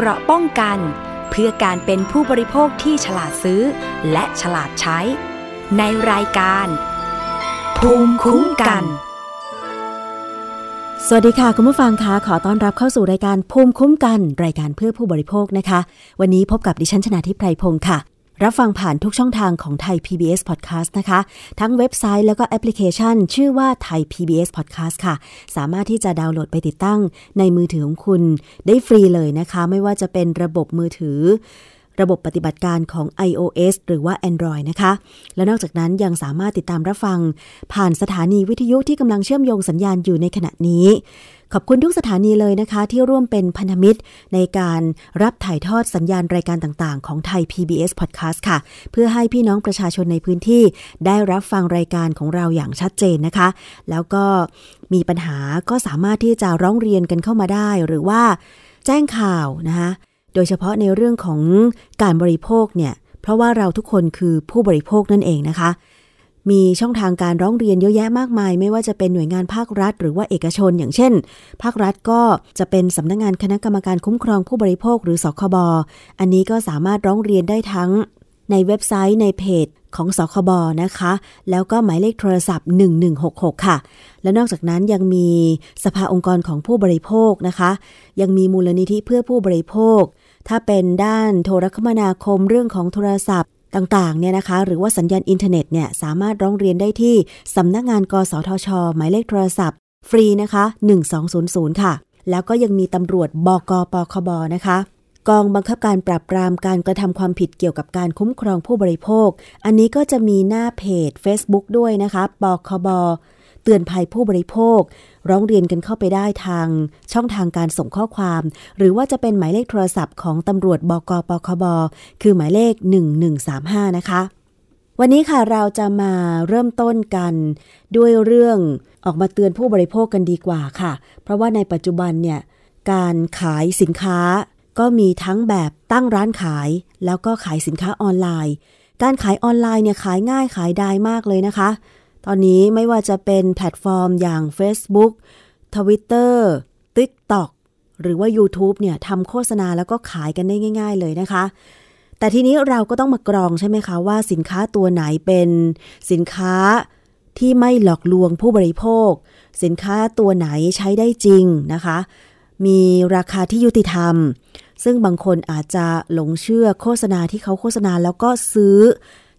เกราะป้องกัน เพื่อการเป็นผู้บริโภคที่ฉลาดซื้อ และฉลาดใช้ ในรายการ ภูมิคุ้มกัน สวัสดีค่ะ คุณผู้ฟังคะขอต้อนรับเข้าสู่รายการภูมิคุ้มกัน รายการเพื่อผู้บริโภคนะคะ วันนี้พบกับดิฉันชนาทิพไพรพงศ์ค่ะ รับฟังผ่านทุกช่องทางของไทย PBS Podcast นะคะ ทั้งเว็บไซต์แล้วก็แอปพลิเคชัน ชื่อว่าไทย PBS Podcast ค่ะ สามารถที่จะดาวน์โหลดไปติดตั้งในมือถือของคุณได้ฟรีเลยนะคะ ไม่ว่าจะเป็นระบบมือถือ ระบบปฏิบัติการของ iOS หรือว่า Android นะคะ และนอกจากนั้นยังสามารถติดตามรับฟัง ผ่านสถานีวิทยุที่กำลังเชื่อมโยงสัญญาณอยู่ในขณะนี้ ขอบคุณทุกสถานีเลยนะคะ ที่ร่วมเป็นพันธมิตร ในการรับถ่ายทอดสัญญาณรายการต่างๆ ของไทย PBS Podcast ค่ะ เพื่อให้พี่น้องประชาชนในพื้นที่ ได้รับฟังรายการของเราอย่างชัดเจนนะคะ แล้วก็มีปัญหาก็สามารถที่จะร้องเรียนกันเข้ามาได้ หรือว่าแจ้งข่าวนะคะ โดยเฉพาะในเรื่องของการบริโภคเนี่ย เพราะว่าเราทุกคนคือผู้บริโภคนั่นเองนะคะ มีช่องทางการร้องเรียนเยอะแยะมากมาย ไม่ว่าจะเป็นหน่วยงานภาครัฐ หรือว่าเอกชน อย่างเช่น ภาครัฐก็จะเป็นสำนักงงานคณะกรรมการคุ้มครองผู้บริโภคหรือสคบอันนี้ก็สามารถร้องเรียนได้ทั้งในเว็บไซต์ในเพจของสคบนะคะ แล้วก็หมายเลขโทรศัพท์ 1166 ค่ะ และนอกจากนั้นยังมีสภาองค์กรของผู้บริโภคนะคะ ยังมีมูลนิธิเพื่อผู้บริโภค ถ้าเป็นด้านโทรคมนาคมเรื่องของโทรศัพท์ต่างๆเนี่ยนะคะ หรือว่าสัญญาณอินเทอร์เน็ตเนี่ยสามารถร้องเรียนได้ที่สำนักงานกสทช หมายเลขโทรศัพท์ ฟรีนะคะ 1200 ค่ะ แล้วก็ยังมีตำรวจบกปคบนะคะ กองบังคับการปราบปรามการกระทำความผิดเกี่ยวกับการคุ้มครองผู้บริโภค อันนี้ก็จะมีหน้าเพจ Facebook ด้วยนะคะปคบ ตือนภัยผู้บริโภค ร้องเรียนกันเข้าไปได้ทางช่องทางการส่งข้อความ หรือว่าจะเป็นหมายเลขโทรศัพท์ของตำรวจบกปคบคือหมายเลข 1135 นะคะ วันนี้ค่ะเราจะมาเริ่มต้นกันด้วยเรื่องออกมาเตือนผู้บริโภคกันดีกว่าค่ะ เพราะว่าในปัจจุบันเนี่ยการขายสินค้าก็มีทั้งแบบตั้งร้านขาย แล้วก็ขายสินค้าออนไลน์ การขายออนไลน์เนี่ยขายง่ายขายได้มากเลยนะคะ ตอนนี้ไม่ว่าจะเป็นแพลตฟอร์มอย่าง Facebook Twitter TikTok หรือว่า YouTube เนี่ยทำโฆษณาแล้วก็ขายกันได้ง่าย ๆ เลยนะคะ แต่ทีนี้เราก็ต้องมากรองใช่ไหมคะว่าสินค้าตัวไหนเป็นสินค้าที่ไม่หลอกลวงผู้บริโภค สินค้าตัวไหนใช้ได้จริงนะคะ มีราคาที่ยุติธรรม ซึ่งบางคนอาจจะหลงเชื่อโฆษณาที่เขาโฆษณาแล้วก็ซื้อ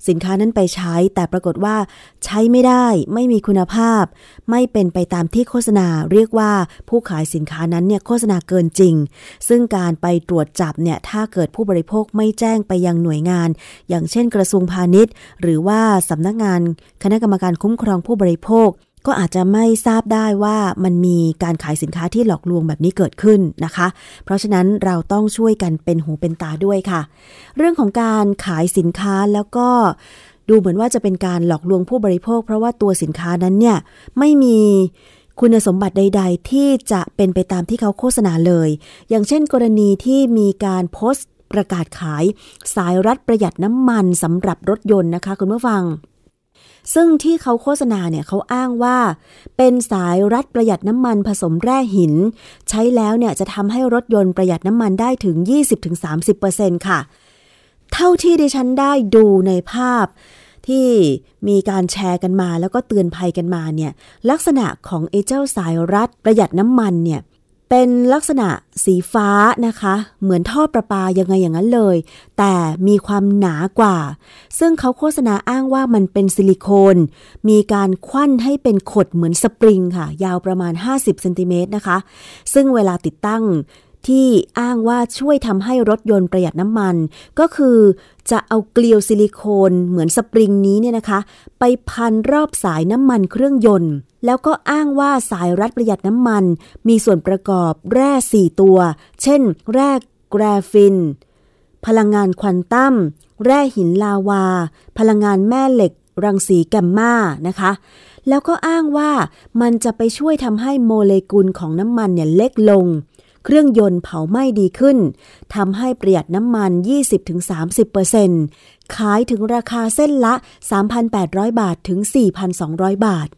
สินค้านั้นไปใช้ แต่ปรากฏว่าใช้ไม่ได้ ไม่มีคุณภาพ ไม่เป็นไปตามที่โฆษณา เรียกว่าผู้ขายสินค้านั้นเนี่ยโฆษณาเกินจริง ซึ่งการไปตรวจจับเนี่ยถ้าเกิดผู้บริโภคไม่แจ้งไปยังหน่วยงาน อย่างเช่นกระทรวงพาณิชย์ หรือว่าสำนักงานคณะกรรมการคุ้มครองผู้บริโภค ก็อาจจะไม่ทราบได้ว่ามันมีการขายสินค้าที่หลอกลวงแบบนี้เกิดขึ้นนะคะ เพราะฉะนั้นเราต้องช่วยกันเป็นหูเป็นตาด้วยค่ะ เรื่องของการขายสินค้าแล้วก็ดูเหมือนว่าจะเป็นการหลอกลวงผู้บริโภค เพราะว่าตัวสินค้านั้นเนี่ยไม่มีคุณสมบัติใด ๆ ที่จะเป็นไปตามที่เขาโฆษณาเลย อย่างเช่น กรณีที่มีการโพสต์ประกาศขายสายรัดประหยัดน้ำมันสำหรับรถยนต์นะคะ คุณผู้ฟัง ซึ่งที่เขาโฆษณาเนี่ยเขาอ้างว่า เป็นสายรัดประหยัดน้ำมันผสมแร่หิน ใช้แล้วเนี่ยจะทำให้รถยนต์ประหยัดน้ำมันได้ถึง 20-30%ค่ะ เท่าที่ดิฉันได้ดูในภาพที่มีการแชร์กันมาแล้วก็เตือนภัยกันมาเนี่ยลักษณะของไอ้เจ้าสายรัดประหยัดน้ำมันเนี่ย เป็นลักษณะสีฟ้านะคะ เหมือนท่อประปายังไงอย่างนั้นเลย แต่มีความหนากว่า ซึ่งเขาโฆษณาอ้างว่ามันเป็นซิลิโคน มีการควันให้เป็นขดเหมือนสปริงค่ะ ยาวประมาณ 50เซนติเมตรนะคะ ซึ่งเวลาติดตั้ง ที่อ้างว่าช่วยทำให้รถยนต์ประหยัดน้ำมัน ก็คือจะเอาเกลียวซิลิโคนเหมือนสปริงนี้เนี่ยนะคะ ไปพันรอบสายน้ำมันเครื่องยนต์ แล้วก็อ้างว่าสายรัดประหยัดน้ำมัน มีส่วนประกอบแร่ 4 ตัว เช่น แร่แกรฟิน พลังงานควอนตัม แร่หินลาวา พลังงานแม่เหล็ก รังสีแกมมานะคะ แล้วก็อ้างว่ามันจะไปช่วยทำให้โมเลกุลของน้ำมันเนี่ยเล็กลง เครื่องยนต์เผาไหม้ดีขึ้นทำให้ประหยัดน้ำมัน 20-30%ขายถึงราคาเส้นละ 3,800 บาทถึง 4,200 บาท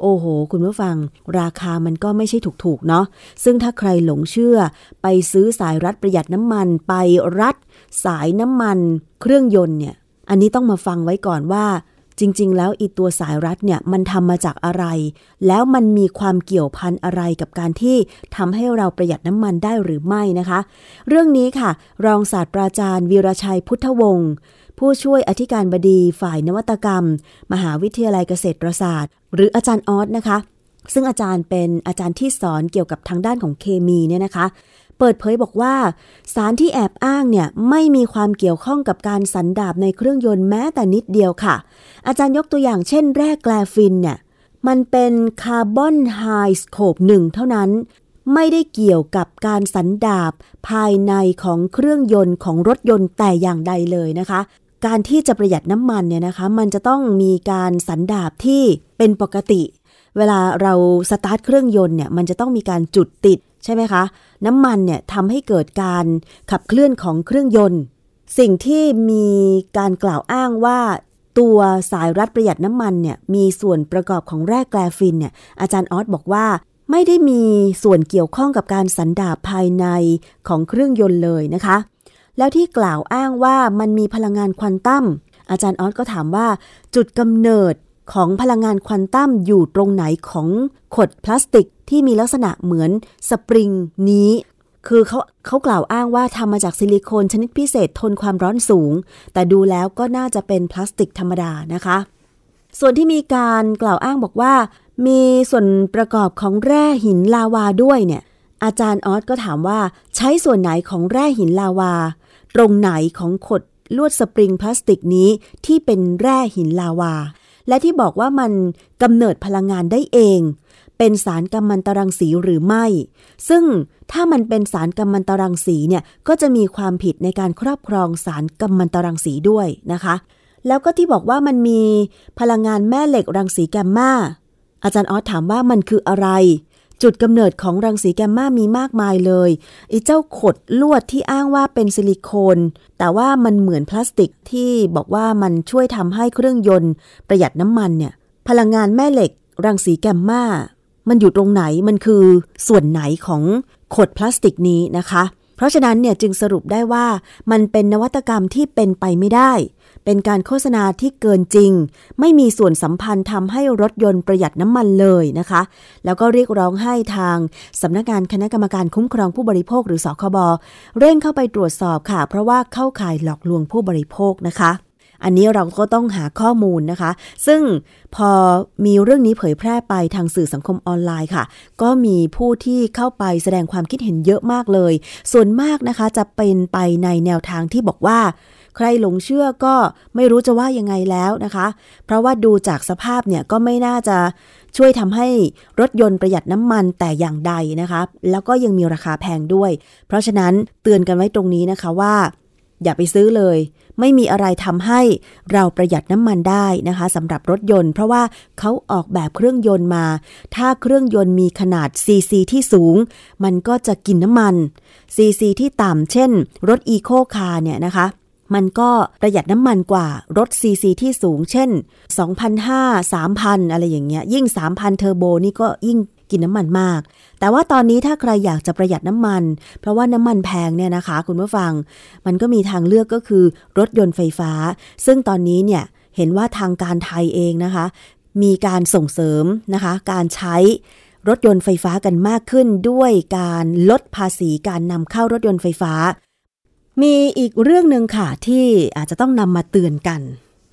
โอ้โห คุณผู้ฟัง ราคามันก็ไม่ใช่ถูกๆ เนาะซึ่งถ้าใครหลงเชื่อ ไปซื้อสายรัดประหยัดน้ำมันไปรัด สายน้ำมัน เครื่องยนต์เนี่ย อันนี้ต้องมาฟังไว้ก่อนว่า จริง ๆ แล้วอีตัวสายรัดเนี่ยมันทำมาจากอะไร แล้วมันมีความเกี่ยวพันอะไรกับการที่ทำให้เราประหยัดน้ำมันได้หรือไม่นะคะ เรื่องนี้ค่ะ รองศาสตราจารย์วีรชัยพุทธวงศ์ผู้ช่วยอธิการบดีฝ่ายนวัตกรรม มหาวิทยาลัยเกษตรศาสตร์ หรืออาจารย์ออสนะคะ ซึ่งอาจารย์เป็นอาจารย์ที่สอนเกี่ยวกับทางด้านของเคมีเนี่ยนะคะ เปิดเผยบอกว่า สารที่แอบอ้างเนี่ยไม่มีความเกี่ยวข้องกับการสันดาบในเครื่องยนต์แม้แต่นิดเดียวค่ะ อาจารย์ยกตัวอย่างเช่นแร่กราฟีนเนี่ยมันเป็นคาร์บอนไอโซโทปหนึ่งเท่านั้น ไม่ได้เกี่ยวกับการสันดาปภายในของเครื่องยนต์ของรถยนต์แต่อย่างใดเลยนะคะ การที่จะประหยัดน้ำมันเนี่ยนะคะ มันจะต้องมีการสันดาปที่เป็นปกติ เวลาเราสตาร์ทเครื่องยนต์เนี่ยมันจะต้องมีการจุดติด ใช่ไหมคะ น้ำมันเนี่ยทำให้เกิดการขับเคลื่อนของเครื่องยนต์ สิ่งที่มีการกล่าวอ้างว่าตัวสายรัดประหยัดน้ำมันเนี่ยมีส่วนประกอบของแร่แกลฟินเนี่ยอาจารย์ออสบอกว่าไม่ได้มีส่วนเกี่ยวข้องกับการสันดาบภายในของเครื่องยนต์เลยนะคะ แล้วที่กล่าวอ้างว่ามันมีพลังงานควอนตัมอาจารย์ออสก็ถามว่า จุดกำเนิดของพลังงานควอนตัมอยู่ตรงไหนของขดพลาสติก ที่มีลักษณะเหมือนสปริงนี้คือเขาเขากล่าวอ้างว่าทำมาจากซิลิโคนชนิดพิเศษทนความร้อนสูง แต่ดูแล้วก็น่าจะเป็นพลาสติกธรรมดานะคะ ส่วนที่มีการกล่าวอ้างบอกว่า มีส่วนประกอบของแร่หินลาวาด้วยเนี่ย อาจารย์ออสก็ถามว่าใช้ส่วนไหนของแร่หินลาวา ตรงไหนของขดลวดสปริงพลาสติกนี้ที่เป็นแร่หินลาวา และที่บอกว่ามันกำเนิดพลังงานได้เอง เป็นสารกัมมันตรังสีหรือไม่ ซึ่งถ้ามันเป็นสารกัมมันตรังสีเนี่ยก็จะมีความผิดในการครอบครองสารกัมมันตรังสีด้วยนะคะ แล้วก็ที่บอกว่ามันมีพลังงานแม่เหล็กรังสีแกมมาอาจารย์ออสถามว่ามันคืออะไร จุดกำเนิดของรังสีแกมมามีมากมายเลยไอ้เจ้าขดลวดที่อ้างว่าเป็นซิลิโคน แต่ว่ามันเหมือนพลาสติกที่บอกว่ามันช่วยทำให้เครื่องยนต์ ประหยัดน้ำมันเนี่ยพลังงานแม่เหล็กรังสีแกมมา มันอยู่ตรงไหนมันคือส่วนไหนของขวดพลาสติกนี้นะคะ เพราะฉะนั้นเนี่ยจึงสรุปได้ว่ามันเป็นนวัตกรรมที่เป็นไปไม่ได้ เป็นการโฆษณาที่เกินจริง ไม่มีส่วนสัมพันธ์ทำให้รถยนต์ประหยัดน้ำมันเลยนะคะ แล้วก็เรียกร้องให้ทางสำนักงานคณะกรรมการคุ้มครองผู้บริโภคหรือสคบเร่งเข้าไปตรวจสอบค่ะ เพราะว่าเข้าข่ายหลอกลวงผู้บริโภคนะคะ อันนี้เราก็ต้องหาข้อมูลนะคะ ซึ่งพอมีเรื่องนี้เผยแพร่ไปทางสื่อสังคมออนไลน์ค่ะ ก็มีผู้ที่เข้าไปแสดงความคิดเห็นเยอะมากเลย ส่วนมากนะคะจะเป็นไปในแนวทางที่บอกว่า ใครหลงเชื่อก็ไม่รู้จะว่ายังไงแล้วนะคะ เพราะว่าดูจากสภาพเนี่ยก็ไม่น่าจะช่วยทำให้รถยนต์ประหยัดน้ำมันแต่อย่างใดนะคะ แล้วก็ยังมีราคาแพงด้วย เพราะฉะนั้นเตือนกันไว้ตรงนี้นะคะว่า อย่าไปซื้อเลย ไม่มีอะไรทำให้เราประหยัดน้ำมันได้นะคะสำหรับรถยนต์ เพราะว่าเขาออกแบบเครื่องยนต์มา ถ้าเครื่องยนต์มีขนาดซีซีที่สูง มันก็จะกินน้ำมันซีซีที่ต่ำเช่น รถอีโคคาร์เนี่ยนะคะมันก็ประหยัดน้ำมันกว่ารถซีซีที่สูงเช่น 2,500 3,000 อะไรอย่างเงี้ย ยิ่ง 3,000 เทอร์โบนี่ก็ยิ่ง กินน้ำมันมาก แต่ว่าตอนนี้ถ้าใครอยากจะประหยัดน้ำมัน เพราะว่าน้ำมันแพงเนี่ยนะคะ คุณผู้ฟัง มันก็มีทางเลือกก็คือรถยนต์ไฟฟ้า ซึ่งตอนนี้เนี่ยเห็นว่าทางการไทยเองนะคะ มีการส่งเสริมนะคะ การใช้รถยนต์ไฟฟ้ากันมากขึ้นด้วยการลดภาษีการนำเข้ารถยนต์ไฟฟ้า มีอีกเรื่องหนึ่งค่ะที่อาจจะต้องนำมาเตือนกัน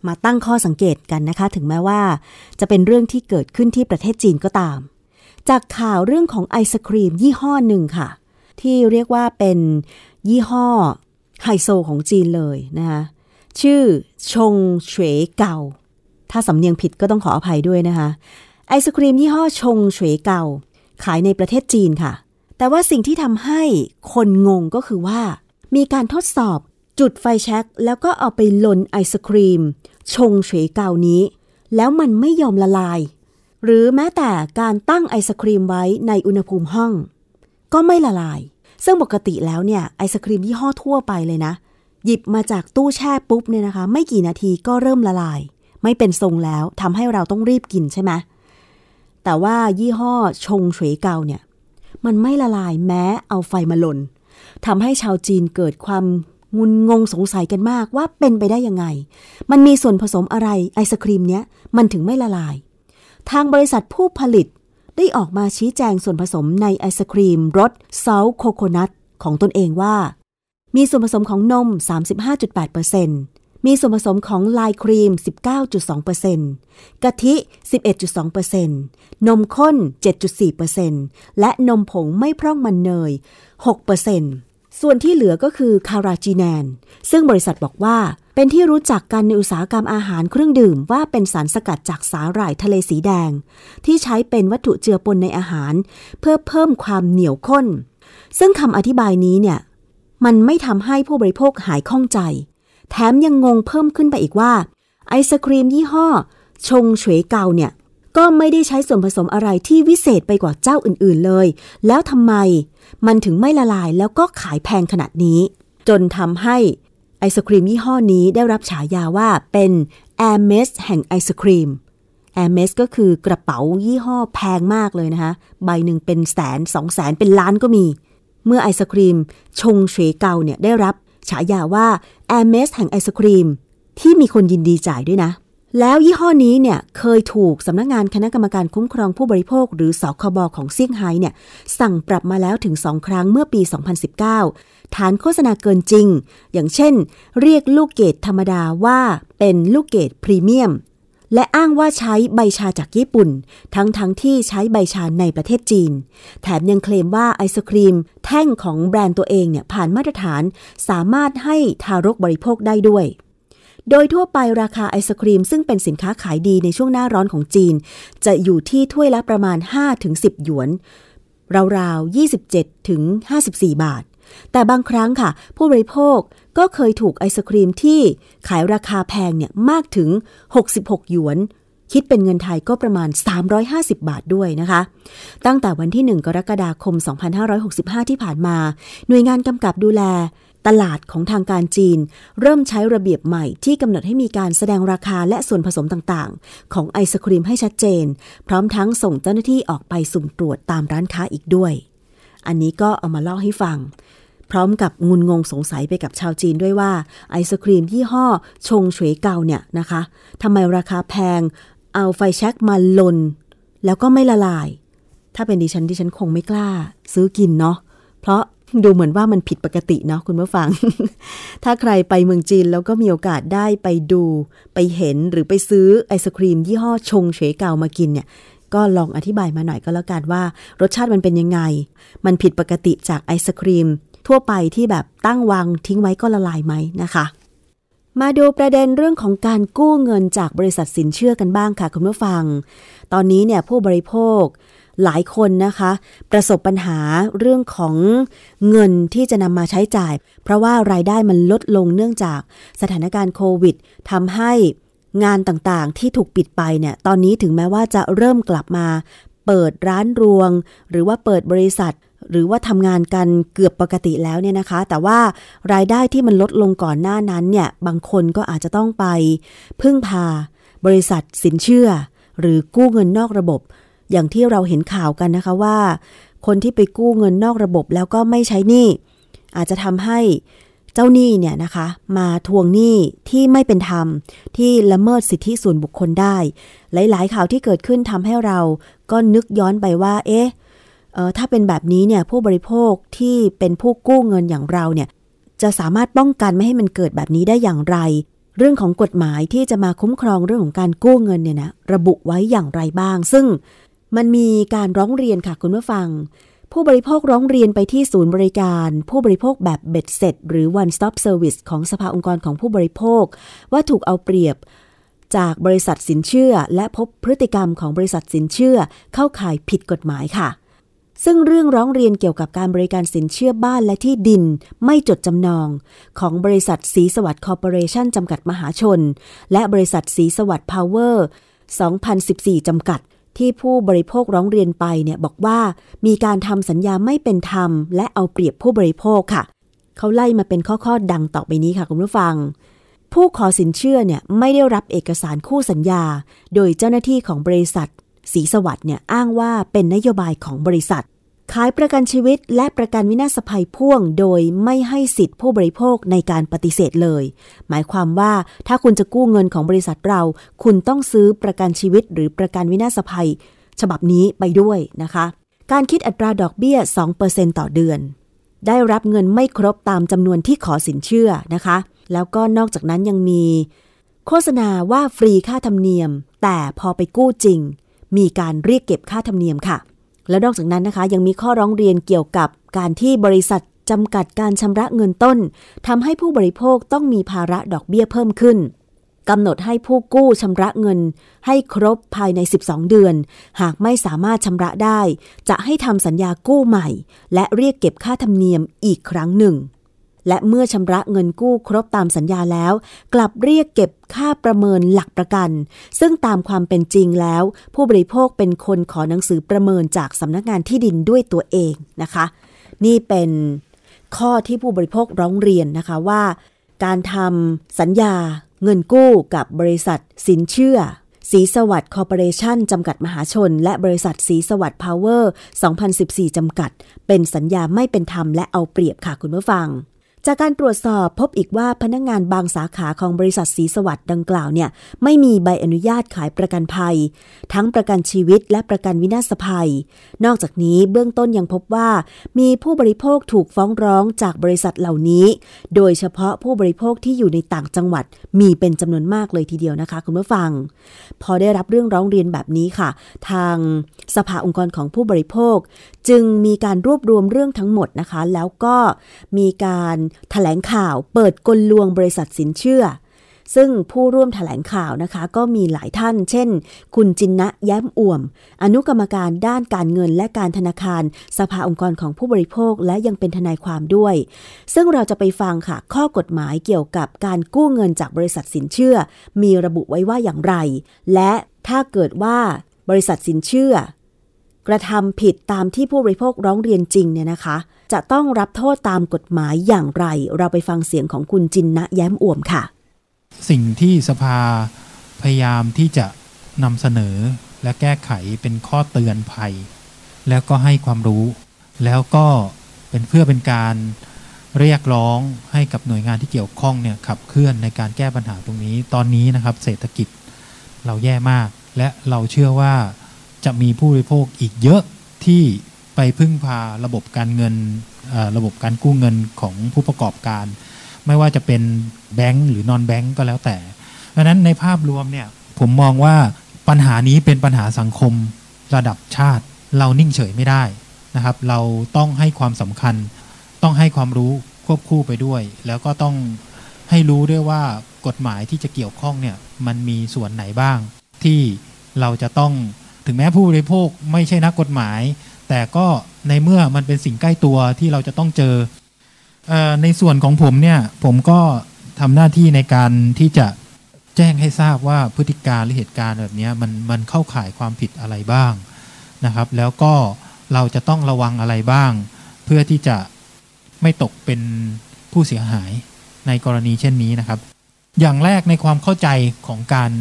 มาตั้งข้อสังเกตกันนะคะ ถึงแม้ว่าจะเป็นเรื่องที่เกิดขึ้นที่ประเทศจีนก็ตาม จากข่าวเรื่องของไอศครีมยี่ห้อหนึ่งค่ะ ที่เรียกว่าเป็นยี่ห้อไฮโซของจีนเลยนะคะชื่อชงเฉวเกา ถ้าสำเนียงผิดก็ต้องขออภัยด้วยนะคะ ไอศครีมยี่ห้อชงเฉวเกา ขายในประเทศจีนค่ะ แต่ว่าสิ่งที่ทำให้คนงงก็คือว่า มีการทดสอบจุดไฟแช็กแล้วก็เอาไปลนไอศครีม ชงเฉยเกานี้ แล้วมันไม่ยอมละลาย หรือแม้แต่การตั้งไอศครีมไว้ในอุณหภูมิห้อง ก็ไม่ละลาย ซึ่งปกติแล้วเนี่ยไอศครีมยี่ห้อทั่วไปเลยนะ หยิบมาจากตู้แช่ปุ๊บเนี่ยนะคะ ไม่กี่นาทีก็เริ่มละลาย ไม่เป็นทรงแล้วทำให้เราต้องรีบกินใช่ไหมแต่ว่ายี่ห้อชงเฉวยเกาเนี่ย มันไม่ละลายแม้เอาไฟมาลนทำให้ชาวจีนเกิดความงุนงงสงสัยกันมากว่าเป็นไปได้ยังไง มันมีส่วนผสมอะไรไอศครีมเนี้ยมันถึงไม่ละลาย ทางบริษัทผู้ผลิตได้ออกมาชี้แจงส่วนผสมในไอศครีมรสเซอลโคโคนัทของตนเองว่า มีส่วนผสมของนม 35.8%มีส่วนผสมของลายครีม 19.2%กะทิ 11.2%นมข้น 7.4%และนมผงไม่พร่องมันเนย 6%ส่วนที่เหลือก็คือคาราจีแนน ซึ่งบริษัทบอกว่า เป็นที่รู้จักกันในอุตสาหกรรมอาหารเครื่องดื่มว่าเป็นสารสกัดจากสาหร่ายทะเลสีแดง ที่ใช้เป็นวัตถุเจือปนในอาหาร เพื่อเพิ่มความเหนียวข้น ซึ่งคำอธิบายนี้เนี่ยมันไม่ทำให้ผู้บริโภคหายข้องใจ แถมยังงงเพิ่มขึ้นไปอีกว่า ไอศครีมยี่ห้อ ชงเฉวยเกาเนี่ยก็ไม่ได้ใช้ส่วนผสมอะไรที่วิเศษไปกว่าเจ้าอื่นๆเลย แล้วทำไม มันถึงไม่ละลายแล้วก็ขายแพงขนาดนี้ จนทำให้ ไอศครีมยี่ห้อนี้ได้รับฉายาว่าเป็นแอร์เมสแห่งไอศครีมแอร์เมสก็คือกระเป๋ายี่ห้อแพงมากเลยนะคะ ใบหนึ่งเป็นแสนสองแสนเป็นล้านก็มี เมื่อไอศครีมชงเฉยเกาเนี่ยได้รับฉายาว่าแอร์เมสแห่งไอศครีมที่มีคนยินดีจ่ายด้วยนะ แล้วยี่ห้อนี้เนี่ยเคยถูกสำนักงานคณะกรรมการคุ้มครองผู้บริโภค หรือสคบของเซี่ยงไฮ้เนี่ยสั่งปรับมาแล้วถึง2ครั้งเมื่อปี 2019 ฐานโฆษณาเกินจริง อย่างเช่น เรียกลูกเกดธรรมดาว่าเป็นลูกเกดพรีเมียม และอ้างว่าใช้ใบชาจากญี่ปุ่น ทั้งทั้งที่ใช้ใบชาในประเทศจีน แถมยังเคลมว่าไอศครีม แท่งของแบรนด์ตัวเองเนี่ยผ่านมาตรฐานสามารถให้ทารกบริโภคได้ด้วย โดยทั่วไปราคาไอศครีม ซึ่งเป็นสินค้าขายดีในช่วงหน้าร้อนของจีน จะอยู่ที่ถ้วยละประมาณ 5-10 หยวน ราวๆ 27ถึง54 บาท แต่บางครั้งค่ะ ผู้บริโภคก็เคยถูกไอศครีมที่ขายราคาแพงเนี่ยมากถึง 66 หยวน คิดเป็นเงินไทยก็ประมาณ 350 บาทด้วยนะคะ ตั้งแต่วันที่ 1 กรกฎาคม 2565 ที่ผ่านมา หน่วยงานกำกับดูแล ตลาดของทางการจีน เริ่มใช้ระเบียบใหม่ที่กำหนดให้มีการแสดงราคาและส่วนผสมต่างๆ ของไอศครีมให้ชัดเจน พร้อมทั้งส่งเจ้าหน้าที่ออกไปสุ่มตรวจตามร้านค้าอีกด้วย อันนี้ก็เอามาเล่าให้ฟัง พร้อมกับงุนงงสงสัยไปกับชาวจีนด้วยว่า ไอศครีมยี่ห้อชงเฉวยเกาเนี่ยนะคะทำไมราคาแพง เอาไฟแช็กมาลน แล้วก็ไม่ละลาย ถ้าเป็นดิฉันดิฉันคงไม่กล้า ซื้อกินเนาะเพราะ ดูเหมือนว่ามันผิดปกติเนาะคุณผู้ฟัง ถ้าใครไปเมืองจีนแล้วก็มีโอกาสได้ไปดูไปเห็นหรือไปซื้อไอศครีม ยี่ห้อชงเฉยเกามากินเนี่ย ก็ลองอธิบายมาหน่อยก็แล้วกันว่า รสชาติมันเป็นยังไง มันผิดปกติจากไอศครีม ทั่วไปที่แบบตั้งวางทิ้งไว้ก็ละลายไหมนะคะ มาดูประเด็นเรื่องของการกู้เงินจากบริษัทสินเชื่อกันบ้างค่ะคุณผู้ฟัง ตอนนี้เนี่ยผู้บริโภค หลายคนนะคะ ประสบปัญหาเรื่องของเงินที่จะนำมาใช้จ่าย เพราะว่ารายได้มันลดลงเนื่องจากสถานการณ์โควิดทำให้งานต่างๆ ที่ถูกปิดไปเนี่ยตอนนี้ถึงแม้ว่าจะเริ่มกลับมา เปิดร้านรวง หรือว่าเปิดบริษัท หรือว่าทำงานกันเกือบปกติแล้วเนี่ยนะคะ แต่ว่ารายได้ที่มันลดลงก่อนหน้านั้นเนี่ยบางคนก็อาจจะต้องไป พึ่งพา บริษัทสินเชื่อ หรือกู้เงินนอกระบบ อย่างที่เราเห็นข่าวกันนะคะว่า คนที่ไปกู้เงินนอกระบบแล้วก็ไม่ใช้หนี้อาจจะทำให้เจ้าหนี้เนี่ยนะคะ มาทวงหนี้ที่ไม่เป็นธรรม ที่ละเมิดสิทธิส่วนบุคคลได้ หลายๆ ข่าวที่เกิดขึ้นทำให้เราก็นึกย้อนไปว่า เอ๊ะถ้าเป็นแบบนี้เนี่ยผู้บริโภคที่เป็นผู้กู้เงินอย่างเราเนี่ยจะสามารถป้องกันไม่ให้มันเกิดแบบนี้ได้อย่างไร เรื่องของกฎหมายที่จะมาคุ้มครองเรื่องของการกู้เงินเนี่ยนะระบุไว้อย่างไรบ้าง ซึ่ง มันมีการร้องเรียนค่ะคุณผู้ฟัง ผู้บริโภคร้องเรียนไปที่ศูนย์บริการ ผู้บริโภคแบบเบ็ดเสร็จ หรือ one stop service ของสภาองค์กรของผู้บริโภค ว่าถูกเอาเปรียบจากบริษัทสินเชื่อ และพบพฤติกรรมของบริษัทสินเชื่อ เข้าข่ายผิดกฎหมายค่ะ ซึ่งเรื่องร้องเรียนเกี่ยวกับการบริการสินเชื่อบ้านและที่ดิน ไม่จดจำนอง ของบริษัทสีสวัสดิ์คอร์ปอเรชั่นจำกัดมหาชน และบริษัทสีสวัสดิ์พาวเวอร์ 2014 จำกัด ที่ผู้บริโภคร้องเรียนไปเนี่ยบอกว่ามีการทำสัญญาไม่เป็นธรรม และเอาเปรียบผู้บริโภคค่ะ เขาไล่มาเป็นข้อๆดังต่อไปนี้ค่ะคุณผู้ฟัง ผู้ขอสินเชื่อเนี่ยไม่ได้รับเอกสารคู่สัญญา โดยเจ้าหน้าที่ของบริษัทศรีสวัสด์เนี่ยอ้างว่าเป็นนโยบายของบริษัท ขายประกันชีวิตและประกันวินาศภัยพ่วง โดยไม่ให้สิทธิผู้บริโภคในการปฏิเสธเลย หมายความว่าถ้าคุณจะกู้เงินของบริษัทเรา คุณต้องซื้อประกันชีวิตหรือประกันวินาศภัย ฉบับนี้ไปด้วยนะคะ การคิดอัตราดอกเบี้ย 2%ต่อเดือน ได้รับเงินไม่ครบตามจำนวนที่ขอสินเชื่อนะคะ แล้วก็นอกจากนั้นยังมี โฆษณาว่าฟรีค่าธรรมเนียม แต่พอไปกู้จริง มีการเรียกเก็บค่าธรรมเนียมค่ะ แล้วนอกจากนั้นนะคะ ยังมีข้อร้องเรียนเกี่ยวกับการที่บริษัทจำกัดการชำระเงินต้นทำให้ผู้บริโภคต้องมีภาระดอกเบี้ยเพิ่มขึ้นกำหนดให้ผู้กู้ชำระเงิน ให้ครบภายใน 12 เดือน หากไม่สามารถชำระได้ จะให้ทำสัญญากู้ใหม่ และเรียกเก็บค่าธรรมเนียมอีกครั้งหนึ่ง และเมื่อชำระเงินกู้ครบตามสัญญาแล้ว กลับเรียกเก็บค่าประเมินหลักประกัน ซึ่งตามความเป็นจริงแล้ว ผู้บริโภคเป็นคนขอหนังสือประเมินจากสำนักงานที่ดินด้วยตัวเองนะคะ นี่เป็นข้อที่ผู้บริโภคร้องเรียนนะคะว่า การทำสัญญาเงินกู้กับบริษัท สินเชื่อศรีสวัสดิ์คอร์ปอเรชั่นจำกัดมหาชน และบริษัทศรีสวัสดิ์พาวเวอร์ 2014 จำกัด เป็นสัญญาไม่เป็นธรรมและเอาเปรียบค่ะคุณผู้ฟัง จากการตรวจสอบพบอีกว่าพนักงานบางสาขาของบริษัทศรีสวัสดิ์ดังกล่าวเนี่ยไม่มีใบอนุญาตขายประกันภัย ทั้งประกันชีวิตและประกันวินาศภัย นอกจากนี้เบื้องต้นยังพบว่า มีผู้บริโภคถูกฟ้องร้องจากบริษัทเหล่านี้ โดยเฉพาะผู้บริโภคที่อยู่ในต่างจังหวัดมีเป็นจำนวนมากเลยทีเดียวนะคะคุณผู้ฟัง พอได้รับเรื่องร้องเรียนแบบนี้ค่ะ ทางสภาองค์กรของผู้บริโภค จึงมีการรวบรวมเรื่องทั้งหมดนะคะ แล้วก็มีการแถลงข่าวเปิดกลลวงบริษัทสินเชื่อ ซึ่งผู้ร่วมถแถลงข่าวนะคะ ก็มีหลายท่าน เช่น คุณจินนะแย้มอ่วม อนุกรรมการด้านการเงินและการธนาคาร สภาองค์กรของผู้บริโภคและยังเป็นทนายความด้วย ซึ่งเราจะไปฟังค่ะ ข้อกฎหมายเกี่ยวกับการกู้เงินจากบริษัทสินเชื่อ มีระบุไว้ว่าอย่างไร และถ้าเกิดว่าบริษัทสินเชื่อกระทำผิดตามที่ผู้บริโภคร้องเรียนจริงเนี่ยนะคะ จะต้องรับโทษตามกฎหมายอย่างไร เราไปฟังเสียงของคุณจินนะแย้มอ่วมค่ะ สิ่งที่สภาพยายามที่จะนำเสนอและแก้ไขเป็นข้อเตือนภัย แล้วก็ให้ความรู้ แล้วก็เป็นเพื่อเป็นการเรียกร้องให้กับหน่วยงานที่เกี่ยวข้องเนี่ยขับเคลื่อนในการแก้ปัญหาตรงนี้ ตอนนี้นะครับเศรษฐกิจเราแย่มาก และเราเชื่อว่าจะมีผู้บริโภคอีกเยอะที่ ไปพึ่งพาระบบการเงินระบบการกู้เงินของผู้ประกอบการ ไม่ว่าจะเป็นแบงก์หรือนอนแบงก์ก็แล้วแต่ เพราะนั้นในภาพรวมเนี่ยผมมองว่าปัญหานี้เป็นปัญหาสังคมระดับชาติ เรานิ่งเฉยไม่ได้นะครับ เราต้องให้ความสำคัญ ต้องให้ความรู้ควบคู่ไปด้วย แล้วก็ต้องให้รู้ด้วยว่ากฎหมายที่จะเกี่ยวข้องเนี่ยมันมีส่วนไหนบ้าง ที่เราจะต้องถึงแม้ผู้บริโภคไม่ใช่นักกฎหมาย แต่ก็ในเมื่อมันเป็นสิ่งใกล้ตัวที่เราจะต้องเจออในส่วนของผมเนี่ย ผมก็ทำหน้าที่ในการที่จะแจ้งให้ทราบว่าพฤติการหรือเหตุการณ์แบบนี้มันมันเข้าข่ายความผิดอะไรบ้างนะครับ แล้วก็เราจะต้องระวังอะไรบ้าง เพื่อที่จะไม่ตกเป็นผู้เสียหายในกรณีเช่นนี้นะครับ อย่างแรกในความเข้าใจของการ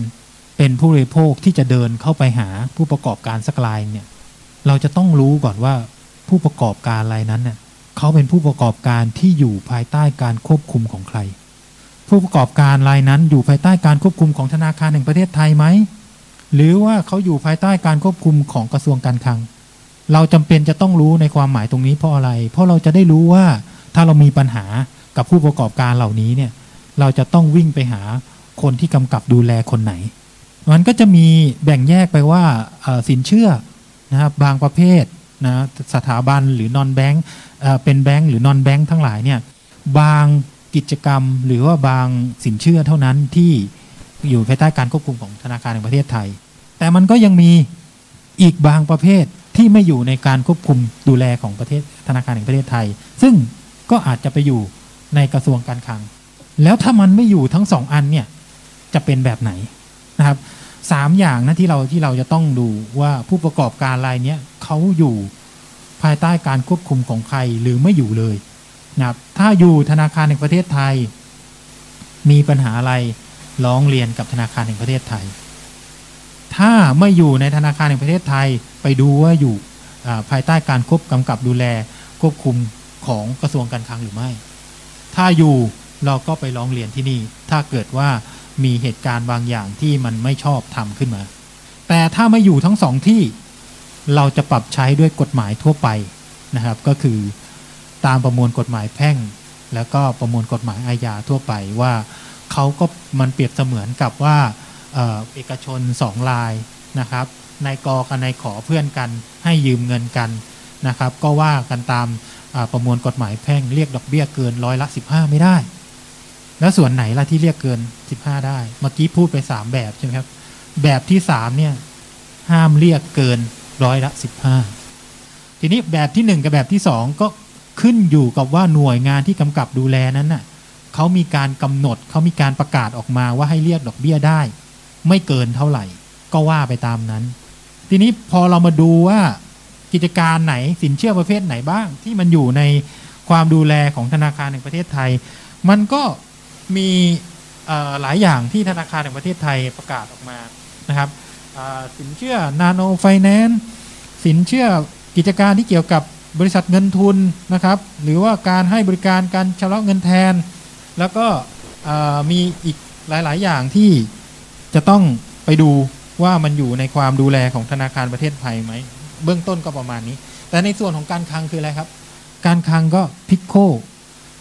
เป็นผู้บริโภคที่จะเดินเข้าไปหาผู้ประกอบการสักรายเนี่ย เราจะต้องรู้ก่อนว่าผู้ประกอบการรายนั้นเนี่ยเขาเป็นผู้ประกอบการที่อยู่ภายใต้การควบคุมของใคร ผู้ประกอบการรายนั้นอยู่ภายใต้การควบคุมของธนาคารแห่งประเทศไทยไหมหรือว่าเขาอยู่ภายใต้การควบคุมของกระทรวงการคลัง เราจำเป็นจะต้องรู้ในความหมายตรงนี้เพราะอะไร เพราะเราจะได้รู้ว่าถ้าเรามีปัญหากับผู้ประกอบการเหล่านี้เนี่ย เราจะต้องวิ่งไปหาคนที่กำกับดูแลคนไหน มันก็จะมีแบ่งแยกไปว่าสินเชื่อ นะครับบางประเภทนะสถาบันหรือนอนแบงค์เป็นแบงค์หรือนอนแบงค์ทั้งหลายเนี่ยบางกิจกรรมหรือว่าบางสินเชื่อเท่านั้นที่อยู่ภายใต้การควบคุมของธนาคารแห่งประเทศไทย แต่มันก็ยังมีอีกบางประเภทที่ไม่อยู่ในการควบคุมดูแลของประเทศธนาคารแห่งประเทศไทย ซึ่งก็อาจจะไปอยู่ในกระทรวงการคลัง แล้วถ้ามันไม่อยู่ทั้งสองอันเนี่ยจะเป็นแบบไหนนะครับ สามอย่างนะที่เราที่เราจะต้องดูว่าผู้ประกอบการรายนี้เขาอยู่ภายใต้การควบคุมของใครหรือไม่อยู่เลยนะครับถ้าอยู่ธนาคารแห่งประเทศไทย มีปัญหาอะไรร้องเรียนกับธนาคารแห่งประเทศไทย ถ้าไม่อยู่ในธนาคารแห่งประเทศไทยไปดูว่าอยู่ภายใต้การควบกำกับดูแลควบคุมของกระทรวงการคลังหรือไม่ ถ้าอยู่เราก็ไปร้องเรียนที่นี่ ถ้าเกิดว่า มีเหตุการณ์บางอย่างที่มันไม่ชอบทำขึ้นมา แต่ถ้าไม่อยู่ทั้งสองที่เราจะปรับใช้ด้วยกฎหมายทั่วไปนะครับ ก็คือตามประมวลกฎหมายแพ่ง แล้วก็ประมวลกฎหมายอาญาทั่วไปว่าเขาก็มันเปรียบเสมือนกับว่าเอเอกชนสองลายนะครับนายกกับนายขอเพื่อนกัน ให้ยืมเงินกันนะครับ ก็ว่ากันตามประมวลกฎหมายแพ่งเรียกดอกเบี้ยเกินร้อยละ 15 ไม่ได้ แล้วส่วนไหนล่ะที่เรียกเกิน15ได้ เมื่อกี้พูดไป3แบบใช่ไหมครับ แบบที่3เนี่ย ห้ามเรียกเกินร้อยละ15ทีนี้แบบที่1กับแบบที่2ก็ขึ้นอยู่กับว่าหน่วยงานที่กำกับดูแลนั้นน่ะเขามีการกำหนดเขามีการประกาศออกมาว่าให้เรียกดอกเบี้ยได้ ไม่เกินเท่าไหร่ ก็ว่าไปตามนั้น ทีนี้พอเรามาดูว่ากิจการไหนสินเชื่อประเภทไหนบ้าง ที่มันอยู่ในความดูแลของธนาคารแห่งประเทศไทย มันก็ มีหลายอย่างที่ธนาคารแห่งประเทศไทยประกาศออกมานะครับสินเชื่อนาโนไฟแนนซ์สินเชื่อกิจการที่เกี่ยวกับบริษัทเงินทุนนะครับ หรือว่าการให้บริการการชำระเงินแทน แล้วก็มีอีกหลาย ๆ อย่างที่จะต้องไปดูว่ามันอยู่ในความดูแลของธนาคารประเทศไทยไหม เบื้องต้นก็ประมาณนี้ แต่ในส่วนของการคลังคืออะไรครับ การคลังก็พิกโค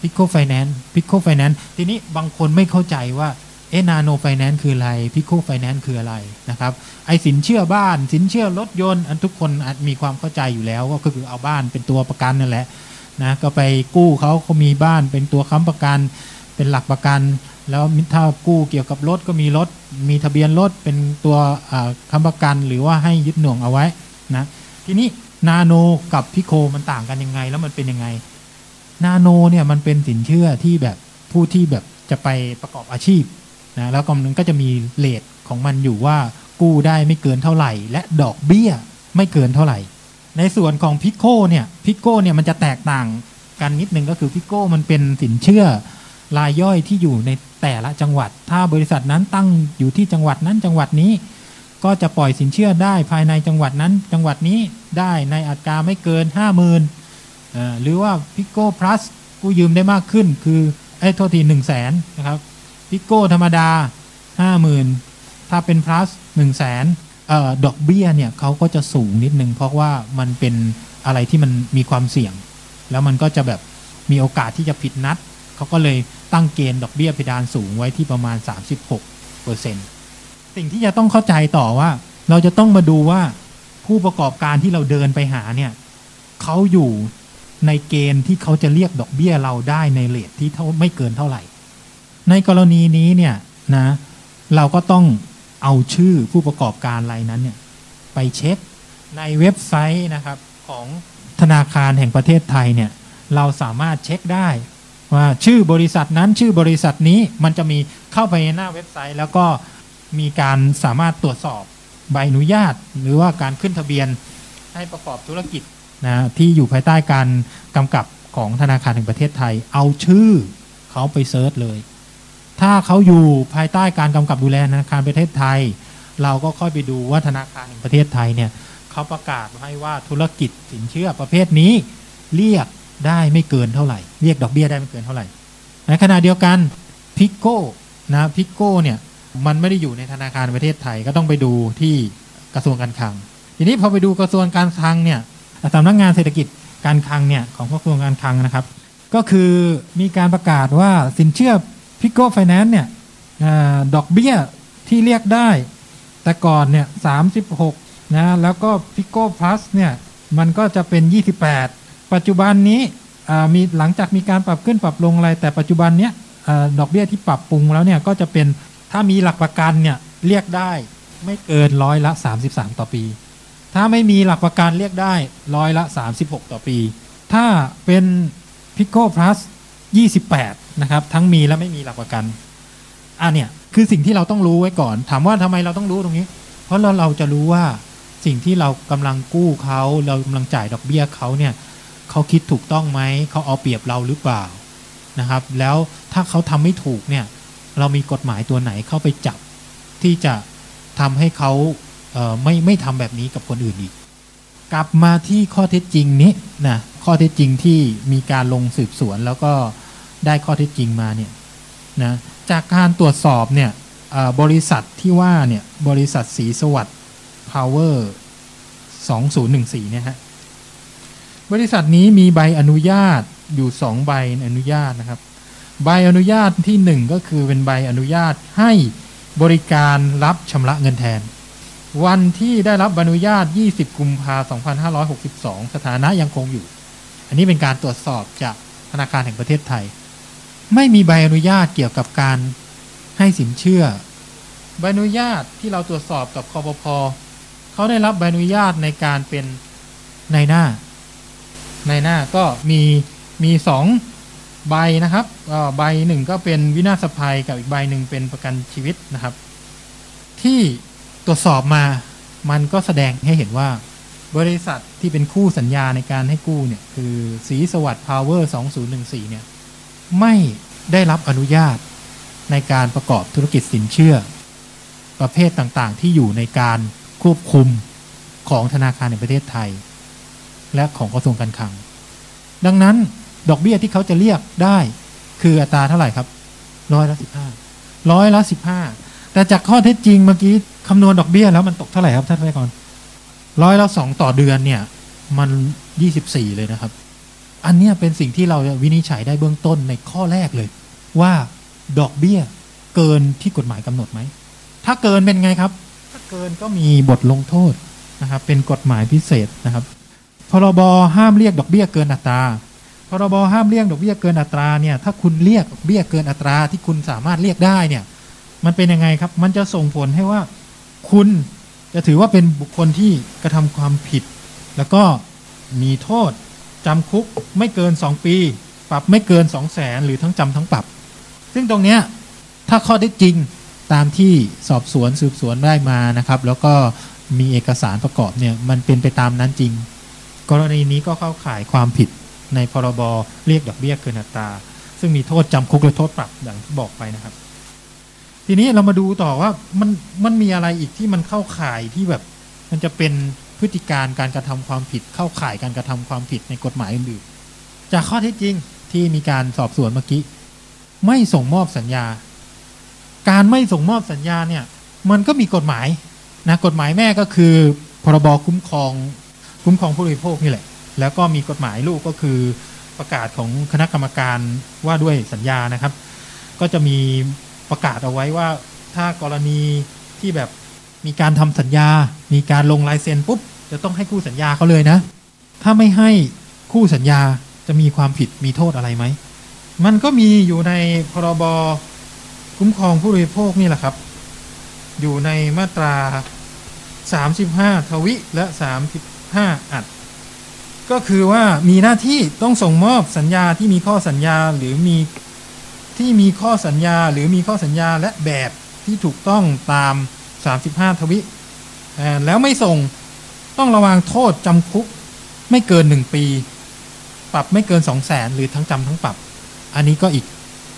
พิกโคไฟแนนซ์พิกโคไฟแนนซ์ทีนี้บางคนไม่เข้าใจว่าเอนาโนไฟแนนซ์คืออะไรพิโกไฟแนนซ์คืออะไรนะครับไอสินเชื่อบ้าน สินเชื่อรถยนต์ อันทุกคนอาจมีความเข้าใจอยู่แล้วก็คือเอาบ้านเป็นตัวประกันนั่นแหละนะก็ไปกู้เขาเขามีบ้านเป็นตัวค้ำประกัน เป็นหลักประกัน แล้วถ้ากู้เกี่ยวกับรถก็มีรถมีทะเบียนรถเป็นตัวค้ำประกันหรือว่าให้ยึดหน่วงเอาไว้นะทีนี้นาโนกับพิโคมันต่างกันยังไง แล้วมันเป็นยังไง นาโนเนี่ยมันเป็นสินเชื่อที่แบบผู้ที่แบบจะไปประกอบอาชีพนะแล้วก็มันก็จะมีเลทของมันอยู่ว่ากู้ได้ไม่เกินเท่าไหร่ และดอกเบี้ยไม่เกินเท่าไหร่ ในส่วนของพิโคเนี่ยพิโคเนี่ยมันจะแตกต่างกันนิดนึงก็คือพิโคมันเป็นสินเชื่อรายย่อยที่อยู่ในแต่ละจังหวัด ถ้าบริษัทนั้นตั้งอยู่ที่จังหวัดนั้นจังหวัดนี้ ก็จะปล่อยสินเชื่อได้ภายในจังหวัดนั้น จังหวัดนี้ได้ในอัตราไม่เกิน 5 0,000 หรือว่าพิโก้พลัสกู้ยืมได้มากขึ้น คือไอ้โทษทีหนึ่งแสนนะครับพิโก้ธรรมดา 50,000 ถ้าเป็นพลัสหนึ่งแสนดอกเบี้ยเนี่ยเขาก็จะสูงนิดนึง เพราะว่ามันเป็นอะไรที่มันมีความเสี่ยง แล้วมันก็จะแบบมีโอกาสที่จะผิดนัด เขาก็เลยตั้งเกณฑ์ดอกเบี้ยเพดานสูงไว้ที่ประมาณ 36เปอร์เซ็นต์สิ่งที่จะต้องเข้าใจต่อว่า เราจะต้องมาดูว่าผู้ประกอบการที่เราเดินไปหาเนี่ยเขาอยู่ ในเกณฑ์ที่เขาจะเรียกดอกเบี้ยเราได้ในเลทที่เท่าไม่เกินเท่าไหร่ ในกรณีนี้เนี่ยนะเราก็ต้องเอาชื่อผู้ประกอบการรายนั้นเนี่ยไปเช็คในเว็บไซต์นะครับของธนาคารแห่งประเทศไทยเนี่ยเราสามารถเช็คได้ว่าชื่อบริษัทนั้นชื่อบริษัทนี้มันจะมีเข้าไปในหน้าเว็บไซต์ แล้วก็มีการสามารถตรวจสอบใบอนุญาต หรือว่าการขึ้นทะเบียนให้ประกอบธุรกิจ นะที่อยู่ภายใต้การกำกับของธนาคารแห่งประเทศไทย เอาชื่อเขาไป search เลย ถ้าเขาอยู่ภายใต้การกำกับดูแลธนาคารประเทศไทย เราก็ค่อยไปดูว่าธนาคารแห่งประเทศไทยเนี่ยเขาประกาศให้ว่าธุรกิจสินเชื่อประเภทนี้ เรียกได้ไม่เกินเท่าไหร่ เรียกดอกเบี้ยได้ไม่เกินเท่าไหร่ ในขณะเดียวกันพิกโก้นะพิกโก้เนี่ยมันไม่ได้อยู่ในธนาคารประเทศไทยก็ต้องไปดูที่กระทรวงการคลัง ทีนี้พอไปดูกระทรวงการคลังเนี่ย สำนักงานเศรษฐกิจการคลังเนี่ยของกระทรวงการคลังนะครับ ก็คือมีการประกาศว่าสินเชื่อพิโก้ไฟแนนซ์เนี่ยดอกเบี้ยที่เรียกได้ แต่ก่อนเนี่ยสามสิบหกนะแล้วก็พิโก้พลัสเนี่ยมันก็จะเป็น 28 ปัจจุบันนี้มีหลังจากมีการปรับขึ้นปรับลงอะไร แต่ปัจจุบันเนี้ยดอกเบี้ยที่ปรับปรุงแล้วเนี่ยก็จะเป็นถ้ามีหลักประกันเนี่ยเรียกได้ไม่เกินร้อยละ 33 ต่อปี ถ้าไม่มีหลักประกันเรียกได้ร้อยละ 36 ต่อปี ถ้าเป็น Pico Plus 28 นะครับ ทั้งมีและไม่มีหลักประกันอะเนี่ยคือสิ่งที่เราต้องรู้ไว้ก่อน ถามว่าทำไมเราต้องรู้ตรงนี้ เพราะเราเราจะรู้ว่าสิ่งที่เรากำลังกู้เขาเรากำลังจ่ายดอกเบี้ยเขาเนี่ยเขาคิดถูกต้องไหมเขาเอาเปรียบเราหรือเปล่านะครับ แล้วถ้าเขาทำไม่ถูกเนี่ย เรามีกฎหมายตัวไหนเข้าไปจับที่จะทำให้เขา ไม่ไม่ทำแบบนี้กับคนอื่นอีก กลับมาที่ข้อเท็จจริงนี้นะข้อเท็จจริงที่มีการลงสืบสวนแล้วก็ได้ข้อเท็จจริงมาเนี่ยนะจากการตรวจสอบเนี่ยบริษัทที่ว่าเนี่ยบริษัทสีสวัสดิ์ Power 2014เนี่ยฮะบริษัทนี้มีใบอนุญาตอยู่สองใบอนุญาตนะครับ ใบอนุญาตที่หนึ่งก็คือเป็นใบอนุญาตให้บริการรับชำระเงินแทน วันที่ได้รับใบอนุญาต 20 กุมภาพันธ์2562 สถานะยังคงอยู่ อันนี้เป็นการตรวจสอบจากธนาคารแห่งประเทศไทย ไม่มีใบอนุญาตเกี่ยวกับการให้สินเชื่อ ใบอนุญาตที่เราตรวจสอบกับคอปพเขาได้รับใบอนุญาตในการเป็นในหน้าในหน้าก็มีมีสองใบนะครับใบหนึ่งก็เป็นวินาศภัยกับอีกใบหนึ่งเป็นประกันชีวิตนะครับ ที่ ตรวจสอบมา มันก็แสดงให้เห็นว่า บริษัทที่เป็นคู่สัญญาในการให้กู้เนี่ย คือสีสวัสดิ์พาวเวอร์2014 เนี่ย ไม่ได้รับอนุญาตในการประกอบธุรกิจสินเชื่อ ประเภทต่างๆ ที่อยู่ในการควบคุมของธนาคารในประเทศไทย และของกระทรวงการคลัง ดังนั้นดอกเบี้ยที่เขาจะเรียกได้คืออัตราเท่าไหร่ครับร้อยละสิบห้าร้อยละสิบห้าแต่จากข้อเท็จจริงเมื่อกี้ คำนวณดอกเบี้ยแล้วมันตกเท่าไหร่ครับท่านผู้กรร้อยละสองต่อเดือนเนี่ย มันยี่สิบสี่เลยนะครับ อันเนี้ยเป็นสิ่งที่เราวินิจฉัยได้เบื้องต้นในข้อแรกเลย ว่าดอกเบี้ยเกินที่กฎหมายกำหนดไหม ถ้าเกินเป็นไงครับ ถ้าเกินก็มีบทลงโทษนะครับ เป็นกฎหมายพิเศษนะครับพรบห้ามเรียกดอกเบี้ยเกินอัตราพรบห้ามเรียกดอกเบี้ยเกินอัตราเนี่ยถ้าคุณเรียกดอกเบี้ยเกินอัตราที่คุณสามารถเรียกได้เนี่ย มันเป็นยังไงครับ มันจะส่งผลให้ว่า คุณจะถือว่าเป็นบุคคลที่กระทำความผิด แล้วก็มีโทษจำคุกไม่เกิน 2 ปี ปรับไม่เกิน 2 0 0แสนหรือทั้งจำทั้งปรับ ซึ่งตรงเนี้ยถ้าข้อได้จริงตามที่สอบสวนสืบสวนได้มานะครับ แล้วก็มีเอกสารประกอบเนี่ยมันเป็นไปตามนั้นจริง กรณีนี้ก็เข้าข่ายความผิดในพรบเรียกดอกเบี้ยเกินอัตรา ซึ่งมีโทษจำคุกและโทษปรับอย่างที่บอกไปนะครับ ทีนี้เรามาดูต่อว่ามันมันมีอะไรอีกที่มันเข้าข่ายที่แบบ มันจะเป็นพฤติการการกระทำความผิดเข้าข่ายการกระทำความผิดในกฎหมายอื่นๆจากข้อเท็จจริงที่มีการสอบสวนเมื่อกี้ ไม่ส่งมอบสัญญา การไม่ส่งมอบสัญญาเนี่ย มันก็มีกฎหมายนะกฎหมายแม่ก็คือ พรบคุ้มครอง คุ้มครองผู้บริโภคนี่แหละ แล้วก็มีกฎหมายลูกก็คือประกาศของคณะกรรมการว่าด้วยสัญญานะครับ ก็จะมี ประกาศเอาไว้ว่า ถ้ากรณีที่แบบมีการทำสัญญา มีการลงลายเซ็นปุ๊บจะต้องให้คู่สัญญาเขาเลยนะ ถ้าไม่ให้คู่สัญญาจะมีความผิดมีโทษอะไรไหม มันก็มีอยู่ในพรบคุ้มครองผู้บริโภคนี่แหละครับ อยู่ในมาตรา 35 ทวิและ 35 อัด ก็คือว่ามีหน้าที่ต้องส่งมอบสัญญาที่มีข้อสัญญาหรือมี ที่มีข้อสัญญาหรือมีข้อสัญญาและแบบที่ถูกต้องตาม 35 ทวิอ่าแล้วไม่ส่งต้องระวังโทษจำคุกไม่เกิน 1 ปี ปรับไม่เกิน 2 0 0แสนหรือทั้งจำทั้งปรับ อันนี้ก็อีก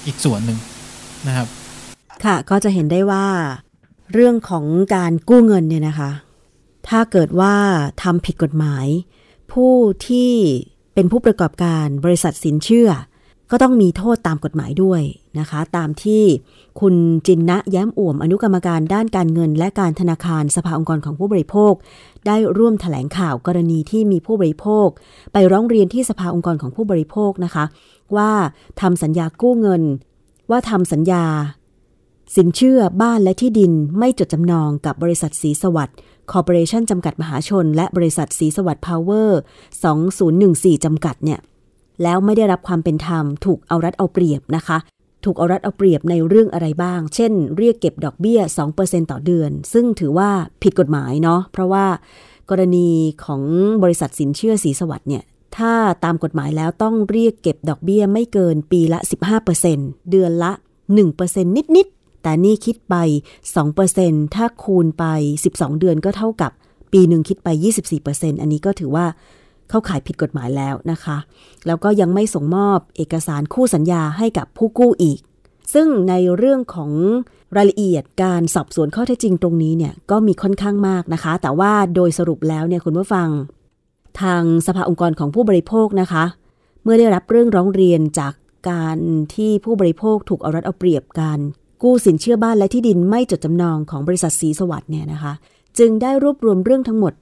อีกส่วนหนึ่งนะครับ ค่ะก็จะเห็นได้ว่า เรื่องของการกู้เงินเนี่ยนะคะ ถ้าเกิดว่าทำผิดกฎหมาย ผู้ที่เป็นผู้ประกอบการบริษัทสินเชื่อ ก็ต้องมีโทษตามกฎหมายด้วยนะคะ ตามที่คุณจินนะแย้มอ่วมอนุกรรมการด้านการเงิน และการธนาคารสภาองค์กรของผู้บริโภค ได้ร่วมถแถลงข่าวกรณีที่มีผู้บริโภค ไปร้องเรียนที่สภาองค์กรของผู้บริโภคนะคะ ว่าทำสัญญากู้เงิน ว่าทำสัญญา สินเชื่อบ้านและที่ดินไม่จดจำนองกับบริษัทศรีสวัสดิ์คอร์ปอเรชั่นจำกัดมหาชน และบริษัทศรีสวัสดิ์พาวเวอร์2014จำกัดเนี่ย แล้วไม่ได้รับความเป็นธรรม ถูกเอารัดเอาเปรียบนะคะ ถูกเอารัดเอาเปรียบในเรื่องอะไรบ้าง เช่น เรียกเก็บดอกเบี้ย 2%ต่อเดือน ซึ่งถือว่าผิดกฎหมายเนาะเพราะว่ากรณีของบริษัทสินเชื่อสีสวัสดิ์เนี่ยถ้าตามกฎหมายแล้วต้องเรียกเก็บดอกเบี้ยไม่เกินปีละ 15%เดือนละ 1%นิด ๆ แต่นี่คิดไป 2%ถ้าคูณไป 12 เดือนก็เท่ากับ ปีหนึ่งคิดไป 24%อันนี้ก็ถือว่า เข้าข่ายผิดกฎหมายแล้วนะคะ แล้วก็ยังไม่ส่งมอบเอกสารคู่สัญญาให้กับผู้กู้อีก ซึ่งในเรื่องของรายละเอียดการสอบสวนข้อเท็จจริงตรงนี้เนี่ยก็มีค่อนข้างมากนะคะ แต่ว่าโดยสรุปแล้วเนี่ยคุณผู้ฟัง ทางสภาองค์กรของผู้บริโภคนะคะ เมื่อได้รับเรื่องร้องเรียนจากการที่ผู้บริโภคถูกเอารัดเอาเปรียบการกู้สินเชื่อบ้านและที่ดินไม่จดจำนองของบริษัทสีสวัสด์เนี่ยนะคะ จึงได้รวบรวมเรื่องทั้งหมด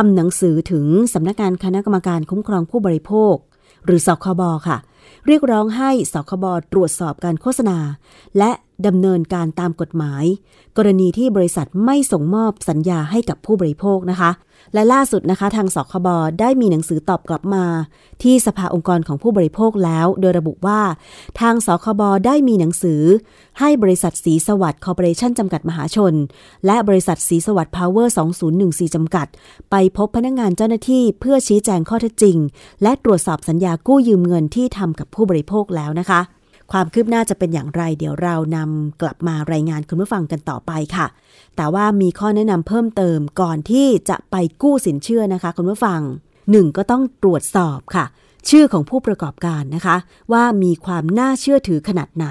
ทำหนังสือถึงสำนักงานคณะกรรมการคุ้มครองผู้บริโภค หรือสคบค่ะ เรียกร้องให้สคบตรวจสอบการโฆษณา และ ดำเนินการตามกฎหมาย กรณีที่บริษัทไม่ส่งมอบสัญญาให้กับผู้บริโภคนะคะ และล่าสุดนะคะทางสคบได้มีหนังสือตอบกลับมา ที่สภาองค์กรของผู้บริโภคแล้ว โดยระบุว่า ทางสคบได้มีหนังสือ ให้บริษัทศรีสวัสดิ์คอร์ปอเรชั่นจำกัดมหาชน และบริษัทศรีสวัสดิ์พาวเวอร์ 2014 จำกัด ไปพบพนักงานเจ้าหน้าที่เพื่อชี้แจงข้อเท็จจริง และตรวจสอบสัญญากู้ยืมเงินที่ทำกับผู้บริโภคแล้วนะคะ ความคืบหน้าจะเป็นอย่างไร เดี๋ยวเรานำกลับมารายงานคุณผู้ฟังกันต่อไปค่ะ แต่ว่ามีข้อแนะนำเพิ่มเติมก่อนที่จะไปกู้สินเชื่อนะคะ คุณผู้ฟังหนึ่งก็ต้องตรวจสอบค่ะ ชื่อของผู้ประกอบการนะคะ ว่ามีความน่าเชื่อถือขนาดไหน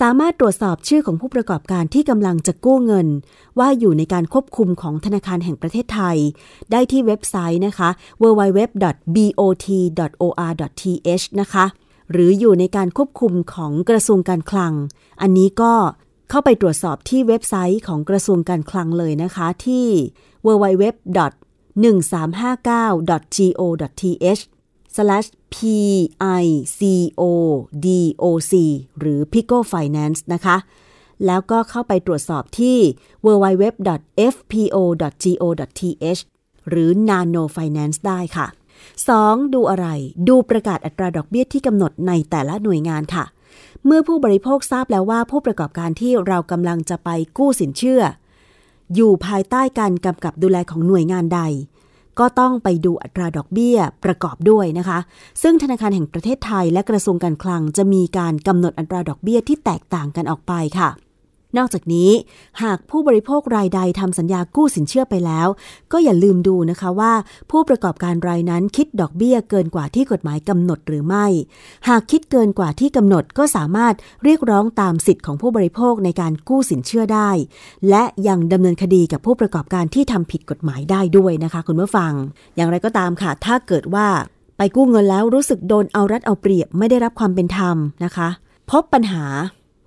สามารถตรวจสอบชื่อของผู้ประกอบการที่กำลังจะกู้เงิน ว่าอยู่ในการควบคุมของธนาคารแห่งประเทศไทย ได้ที่เว็บไซต์นะคะ www.bot.or.th นะคะ หรืออยู่ในการควบคุมของกระทรวงการคลัง อันนี้ก็เข้าไปตรวจสอบที่เว็บไซต์ของกระทรวงการคลังเลยนะคะที่ www.1359.go.th picodoc หรือ Pico Finance นะคะ แล้วก็เข้าไปตรวจสอบที่ www.fpo.go.th หรือ Nano Finance ได้ค่ะ 2. ดูอะไร ดูประกาศอัตราดอกเบี้ยที่กำหนดในแต่ละหน่วยงานค่ะ เมื่อผู้บริโภคทราบแล้วว่าผู้ประกอบการที่เรากำลังจะไปกู้สินเชื่อ อยู่ภายใต้การกำกับดูแลของหน่วยงานใด ก็ต้องไปดูอัตราดอกเบี้ยประกอบด้วยนะคะ ซึ่งธนาคารแห่งประเทศไทยและกระทรวงการคลังจะมีการกำหนดอัตราดอกเบี้ยที่แตกต่างกันออกไปค่ะ นอกจากนี้หากผู้บริโภครายใดทำสัญญากู้สินเชื่อไปแล้ว ก็อย่าลืมดูนะคะว่า ผู้ประกอบการรายนั้นคิดดอกเบี้ยเกินกว่าที่กฎหมายกำหนดหรือไม่ หากคิดเกินกว่าที่กำหนดก็สามารถเรียกร้องตามสิทธิ์ของผู้บริโภคในการกู้สินเชื่อได้ และยังดำเนินคดีกับผู้ประกอบการที่ทำผิดกฎหมายได้ด้วยนะคะคุณผู้ฟัง อย่างไรก็ตามค่ะ ถ้าเกิดว่า ไปกู้เงินแล้วรู้สึกโดนเอารัดเอาเปรียบไม่ได้รับความเป็นธรรมนะคะ พบปัญหา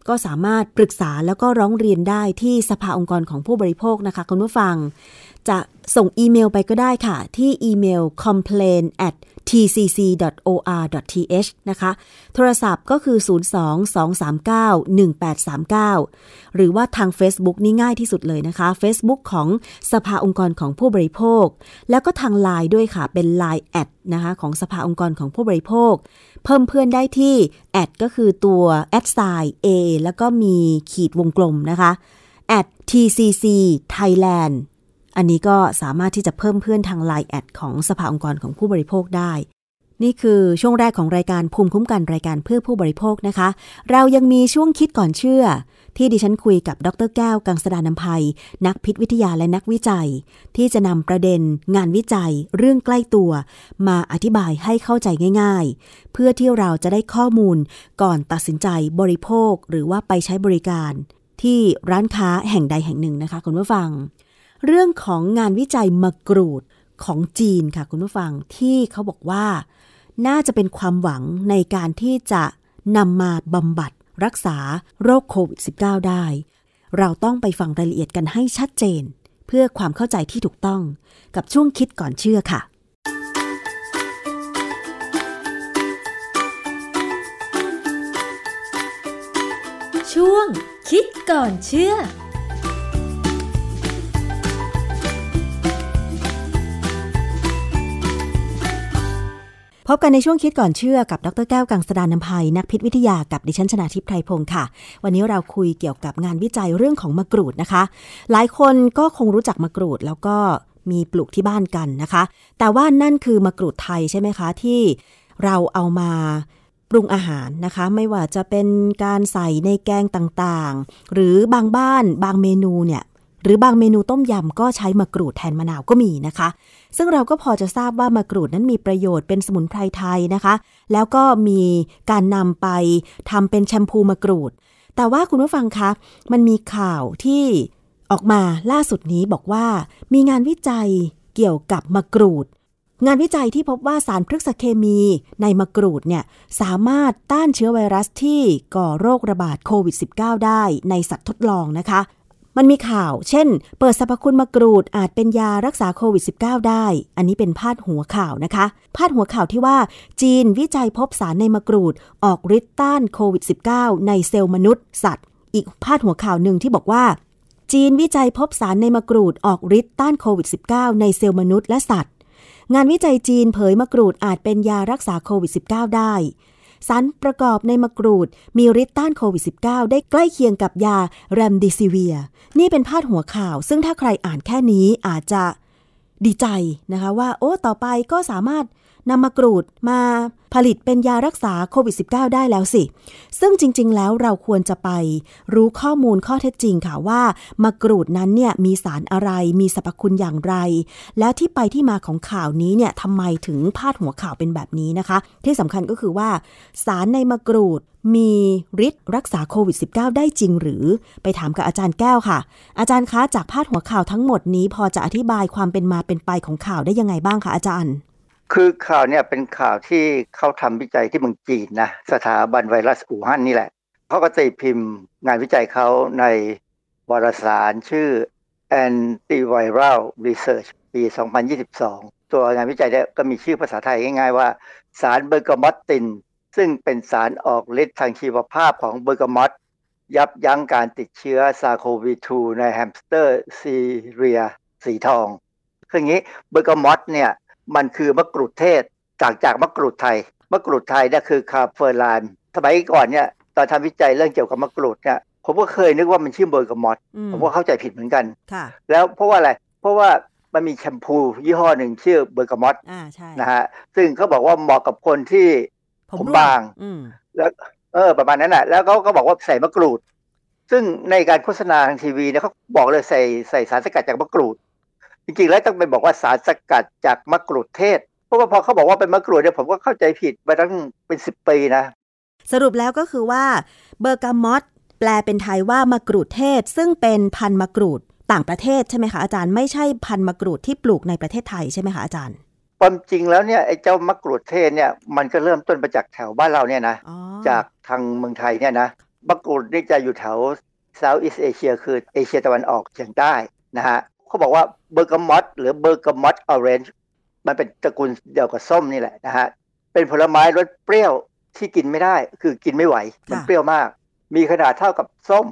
ก็สามารถปรึกษาแล้วก็ร้องเรียนได้ที่สภาองค์กรของผู้บริโภคนะคะคุณผู้ฟัง จะส่งอีเมลไปก็ได้ค่ะ ที่อีเมล complain at tcc.or.th นะคะ โทรศัพท์ก็คือ 02-239-1839 หรือว่าทาง Facebook นี่ง่ายที่สุดเลยนะคะ Facebook ของสภาองค์กรของผู้บริโภค แล้วก็ทาง Line ด้วยค่ะ เป็น Line แอดนะคะของสภาองค์กรของผู้บริโภค เพิ่มเพื่อนได้ที่แอดก็คือตัวแอดไซน์ A แล้วก็มีขีดวงกลมนะคะ at tcc thailand อันนี้ก็สามารถที่จะเพิ่มเพื่อนทางไลน์แอดของสภาองค์กรของผู้บริโภคได้ นี่คือช่วงแรกของรายการภูมิคุ้มกันรายการเพื่อผู้บริโภคนะคะ เรายังมีช่วงคิดก่อนเชื่อ ที่ดิฉันคุยกับดรแก้ว กังสดานนภัย นักพิษวิทยาและนักวิจัย ที่จะนำประเด็น งานวิจัย เรื่องใกล้ตัว มาอธิบายให้เข้าใจง่าย ๆ เพื่อที่เราจะได้ข้อมูลก่อนตัดสินใจบริโภค หรือว่าไปใช้บริการ ที่ร้านค้าแห่งใดแห่งหนึ่งนะคะคุณผู้ฟัง เรื่องของงานวิจัยมะกรูดของจีนค่ะคุณผู้ฟังที่เขาบอกว่า น่าจะเป็นความหวังในการที่จะนำมาบำบัดรักษาโรคโควิด -19 ได้ เราต้องไปฟังรายละเอียดกันให้ชัดเจน เพื่อความเข้าใจที่ถูกต้องกับช่วงคิดก่อนเชื่อค่ะ ช่วงคิดก่อนเชื่อ พบกันในช่วงคิดก่อนเชื่อกับดรแก้วกังสดานนภัย นักพิษวิทยากับดิฉันชนาทิพไพรพงศ์ค่ะ วันนี้เราคุยเกี่ยวกับงานวิจัยเรื่องของมะกรูดนะคะ หลายคนก็คงรู้จักมะกรูดแล้วก็มีปลูกที่บ้านกันนะคะ แต่ว่านั่นคือมะกรูดไทยใช่ไหมคะ ที่เราเอามาปรุงอาหารนะคะ ไม่ว่าจะเป็นการใส่ในแกงต่างๆ หรือบางบ้านบางเมนูเนี่ย หรือบางเมนูต้มยำก็ใช้มะกรูดแทนมะนาวก็มีนะคะ ซึ่งเราก็พอจะทราบว่ามะกรูดนั้นมีประโยชน์เป็นสมุนไพรไทยนะคะ แล้วก็มีการนำไปทำเป็นแชมพูมะกรูด แต่ว่าคุณผู้ฟังคะมันมีข่าวที่ออกมาล่าสุดนี้บอกว่า มีงานวิจัยเกี่ยวกับมะกรูด งานวิจัยที่พบว่าสารพฤกษเคมีในมะกรูดเนี่ยสามารถต้านเชื้อไวรัสที่ก่อโรคระบาดโควิด -19 ได้ในสัตว์ทดลองนะคะ มันมีข่าว เช่น เปิดสรรพคุณมะกรูดอาจเป็นยารักษาโควิด -19 ได้ อันนี้เป็นพาดหัวข่าวนะคะ พาดหัวข่าวที่ว่า จีนวิจัยพบสารในมะกรูด ออกฤทธิ์ต้านโควิด -19 ในเซลล์มนุษย์ สัตว์ อีกพาดหัวข่าวหนึ่งที่บอกว่า จีนวิจัยพบสารในมะกรูดออกฤทธิ์ต้านโควิด -19 ในเซลล์มนุษย์และสัตว์ งานวิจัยจีนเผยมะกรูดอาจเป็นยารักษาโควิด -19 ได้ สารประกอบในมะกรูด มีฤทธิ์ต้านโควิด -19 ได้ใกล้เคียงกับยาแรมดิซิเวีย นี่เป็นพาดหัวข่าว ซึ่งถ้าใครอ่านแค่นี้อาจจะดีใจนะคะว่า โอ้ ต่อไปก็สามารถ นำมะกรูดมาผลิตเป็นยารักษาโควิด -19 ได้แล้วสิ ซึ่งจริง ๆ แล้วเราควรจะไปรู้ข้อมูลข้อเท็จจริงค่ะว่ามะกรูดนั้นเนี่ยมีสารอะไร มีสรรพคุณอย่างไร แล้วที่ไปที่มาของข่าวนี้เนี่ยทำไมถึงพาดหัวข่าวเป็นแบบนี้นะคะ ที่สำคัญก็คือว่า สารในมะกรูดมีฤทธิ์รักษาโควิด -19 ได้จริงหรือ ไปถามกับอาจารย์แก้วค่ะ อาจารย์คะจากพาดหัวข่าวทั้งหมดนี้ พอจะอธิบายความเป็นมาเป็นไปของข่าวได้ยังไงบ้างคะอาจารย์ คือข่าวเนี่ยเป็นข่าวที่เขาทำวิจัยที่เมืองจีนนะสถาบันไวรัสอู่ฮั่นนี่แหละเขาก็ตีพิมพ์งานวิจัยเขาในวารสารชื่อ Antiviral Research ปี 2022 ตัวงานวิจัยเนี่ยก็มีชื่อภาษาไทยง่ายๆว่า สาร bergamottin ซึ่งเป็นสารออกฤทธิ์ทางชีวภาพของเบอร์กามอตยับยั้งการติดเชื้อ SARS-CoV-2 ในแฮมสเตอร์ซีเรียสีทองคืออย่างนี้เบอร์กามอตเนี่ย มันคือมะกรูดเทศจากจากมะกรูดไทย มะกรูดไทยเนี่ยคือ kaffir lime สมัยก่อนเนี่ยตอนทำวิจัยเรื่องเกี่ยวกับมะกรูดเนี่ยผมก็เคยนึกว่ามันชื่อเบอร์กามอตอืมผมก็เข้าใจผิดเหมือนกันค่ะแล้วเพราะว่าอะไรเพราะว่ามันมีแชมพูยี่ห้อหนึ่งชื่อเบอร์กามอตอ่าใช่นะฮะซึ่งเขาบอกว่าเหมาะกับคนที่ผมร่วงบางอืมแล้วเออประมาณนั้นแหละแล้วเขาก็บอกว่าใส่มะกรูด ซึ่งในการโฆษณาทางทีวีเนี่ยเขาบอกเลยใส่ใส่สารสกัดจากมะกรูด จริงๆแล้วต้องไปบอกว่าสารสกัดจากมะกรูดเทศ เพราะว่าพอเขาบอกว่าเป็นมะกรูดเนี่ยผมก็เข้าใจผิดมาตั้งเป็นสิบปีนะ สรุปแล้วก็คือว่าเบอร์กามอตแปลเป็นไทยว่ามะกรูดเทศ ซึ่งเป็นพันธุ์มะกรูดต่างประเทศใช่ไหมคะอาจารย์ไม่ใช่พันธุ์มะกรูดที่ปลูกในประเทศไทยใช่ไหมคะอาจารย์ความจริงแล้วเนี่ยไอ้เจ้ามะกรูดเทศเนี่ยมันก็เริ่มต้นมาจากแถวบ้านเราเนี่ยนะอ๋อจากทางเมืองไทยเนี่ยนะมะกรูดนี่จะอยู่แถว Southeast Asia คือเอเชียตะวันออกเฉียงใต้นะฮะ เขาบอกว่าเบอร์กามอตหรือ bergamot orange มันเป็นตระกูลเดียวกับส้มนี่แหละนะฮะเป็นผลไม้รสเปรี้ยวที่กินไม่ได้ คือกินไม่ไหว มันเปรี้ยวมาก มีขนาดเท่ากับส้ม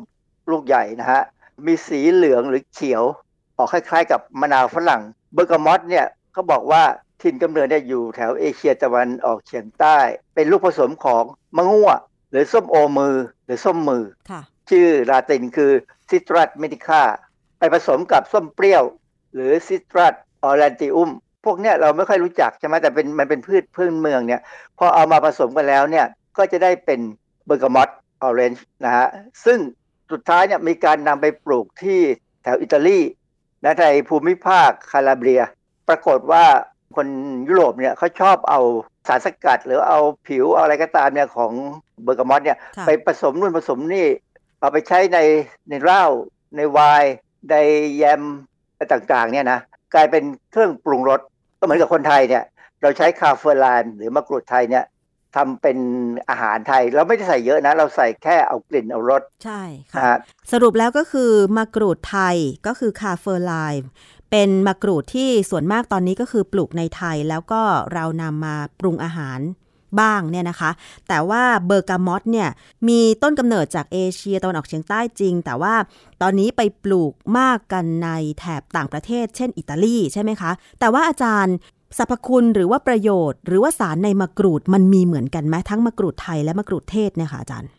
ลูกใหญ่นะฮะมีสีเหลืองหรือเขียว ออกคล้ายๆ กับมะนาวฝรั่ง เบอร์กามอตเนี่ยเขาบอกว่าถิ่นกำเนิดเนี่ยอยู่แถวเอเชียตะวันออกเฉียงใต้ เป็นลูกผสมของมะง่วหรือส้มโอมือหรือส้มมือค่ะชื่อลาตินคือซิตรัสเมดิคา ไปผสมกับส้มเปรี้ยว หรือซิตรัสออรันติอุมพวกเนี้ยเราไม่ค่อยรู้จักใช่ไหมแต่เป็นมันเป็นพืชพื้นเมืองเนี่ยพอเอามาผสมกันแล้วเนี่ยก็จะได้เป็นเบอร์กามอตออเรนจ์นะฮะซึ่งสุดท้ายเนี่ยมีการนำไปปลูกที่แถวอิตาลีนะในภูมิภาคคาลาเบรีย ปรากฏว่าคนยุโรปเนี่ยเขาชอบเอาสารสกัด หรือเอาผิวเอาอะไรก็ตามเนี่ยของเบอร์กามอตเนี่ยค่ะไปผสมนู่นผสมนี่ เอาไปใช้ในในเหล้าในไวน์ ในแยมอะไรต่างๆ เนี่ยนะกลายเป็นเครื่องปรุงรสก็เหมือนกับคนไทยเนี่ย เราใช้ kaffir lime หรือมะกรูดไทยเนี่ยทำเป็นอาหารไทย เราไม่ได้ใส่เยอะนะ เราใส่แค่เอากลิ่นเอารสใช่นะค่ะฮะสรุปแล้วก็คือมะกรูดไทยก็คือ kaffir lime เป็นมะกรูดที่ส่วนมากตอนนี้ก็คือปลูกในไทย แล้วก็เรานำมาปรุงอาหาร บ้างเนี่ยนะคะ แต่ว่าเบอร์กามอตเนี่ยมีต้นกำเนิดจากเอเชียตะวันออกเฉียงใต้จริง แต่ว่าตอนนี้ไปปลูกมากกันในแถบต่างประเทศ เช่นอิตาลีใช่ไหมคะ แต่ว่าอาจารย์สรรพคุณหรือว่าประโยชน์ หรือว่าสารในมะกรูดมันมีเหมือนกันไหมทั้งมะกรูดไทยและมะกรูดเทศเนี่ยค่ะอาจารย์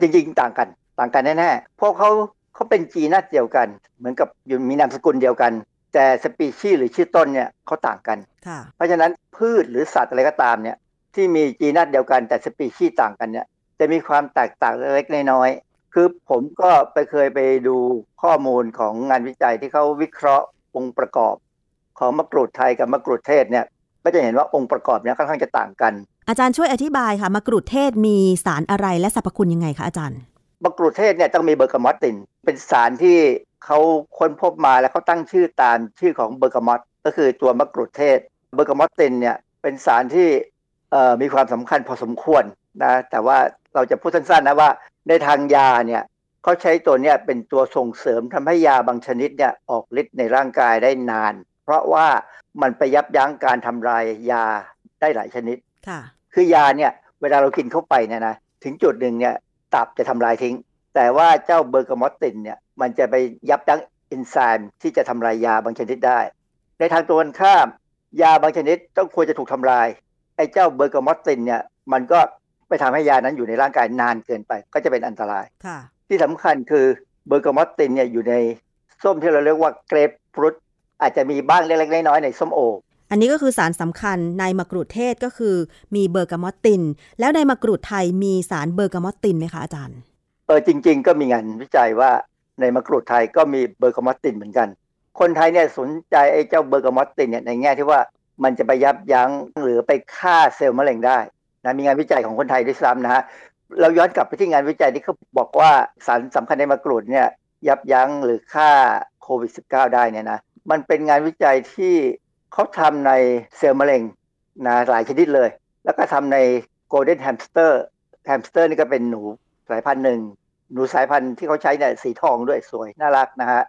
จริงๆ ต่างกันต่างกันแน่ๆเพราะเขาเขาเป็นจีนัสเดียวกัน เหมือนกับอยู่มีนามสกุลเดียวกัน แต่สปีชีส์หรือชื่อต้นเนี่ยเขาต่างกันค่ะเพราะฉะนั้นพืชหรือสัตว์อะไรก็ตามเนี่ย ที่มีจีนัสเดียวกันแต่สปีชีส์ต่างกันเนี่ยจะมีความแตกต่างเล็กๆน้อยๆคือผมก็ไปเคยไปดูข้อมูลของงานวิจัยที่เขาวิเคราะห์องค์ประกอบ ของมะกรูดไทยกับมะกรูดเทศเนี่ยก็จะเห็นว่าองค์ประกอบเนี่ยค่อนข้างจะต่างกัน อาจารย์ช่วยอธิบายค่ะมะกรูดเทศมีสารอะไรและสรรพคุณยังไงคะอาจารย์มะกรูดเทศเนี่ยต้องมีเบอร์กามอตติน เป็นสารที่เขาค้นพบมาแล้วเขาตั้งชื่อตามชื่อของเบอร์กามอตก็คือตัวมะกรูดเทศ เบอร์กามอตตินเนี่ยเป็นสารที่ มีความสำคัญพอสมควรนะแต่ว่าเราจะพูดสั้นๆนะว่าในทางยาเนี่ยเขาใช้ตัวเนี้ยเป็นตัวส่งเสริมทำให้ยาบางชนิดเนี่ยออกฤทธิ์ในร่างกายได้นาน เพราะว่ามันไปยับยั้งการทำลายยาได้หลายชนิดค่ะคือยาเนี่ยเวลาเรากินเข้าไปเนี่ยนะถึงจุดหนึ่งเนี่ยตับจะทำลายทิ้ง แต่ว่าเจ้าเบอร์กามอตตินเนี่ยมันจะไปยับยั้งเอนไซม์ที่จะทำลายยาบางชนิดได้ ในทางตรงกันข้าม ยาบางชนิดต้องควรจะถูกทำลายไอ้เจ้าเบอร์กามอตตินเนี่ยมันก็ไปทำให้ยานั้นอยู่ในร่างกายนานเกินไป ก็จะเป็นอันตรายค่ะที่สำคัญคือbergamottin เนี่ยอยู่ในส้มที่เราเรียกว่าเกรปฟรุตอาจจะมีบ้างเล็กๆน้อยๆในส้มโอ อันนี้ก็คือสารสำคัญในมะกรูดเทศก็คือมี bergamottin แล้วในมะกรูดไทยมีสาร bergamottin ไหมคะอาจารย์เออจริง ๆ ก็มีงานวิจัยว่าในมะกรูดไทยก็มี bergamottin เหมือนกัน คนไทยเนี่ยสนใจไอ้เจ้า bergamottin เนี่ยในแง่ที่ว่า มันจะไปยับยั้งหรือไปฆ่าเซลล์มะเร็งได้นะมีงานวิจัยของคนไทยด้วยซ้ำนะฮะเราย้อนกลับไปที่งานวิจัยที่เขาบอกว่าสารสำคัญในมะกรูดเนี่ยยับยั้งหรือฆ่าโควิด -19 ได้เนี่ยนะมันเป็นงานวิจัยที่เขาทำในเซลล์มะเร็งนะหลายชนิดเลย แล้วก็ทำใน golden hamster แฮมสเตอร์นี่ก็เป็นหนูสายพันธุ์หนึ่งหนูสายพันธุ์ที่เขาใช้เนี่ยสีทองด้วยสวยน่ารักนะฮะ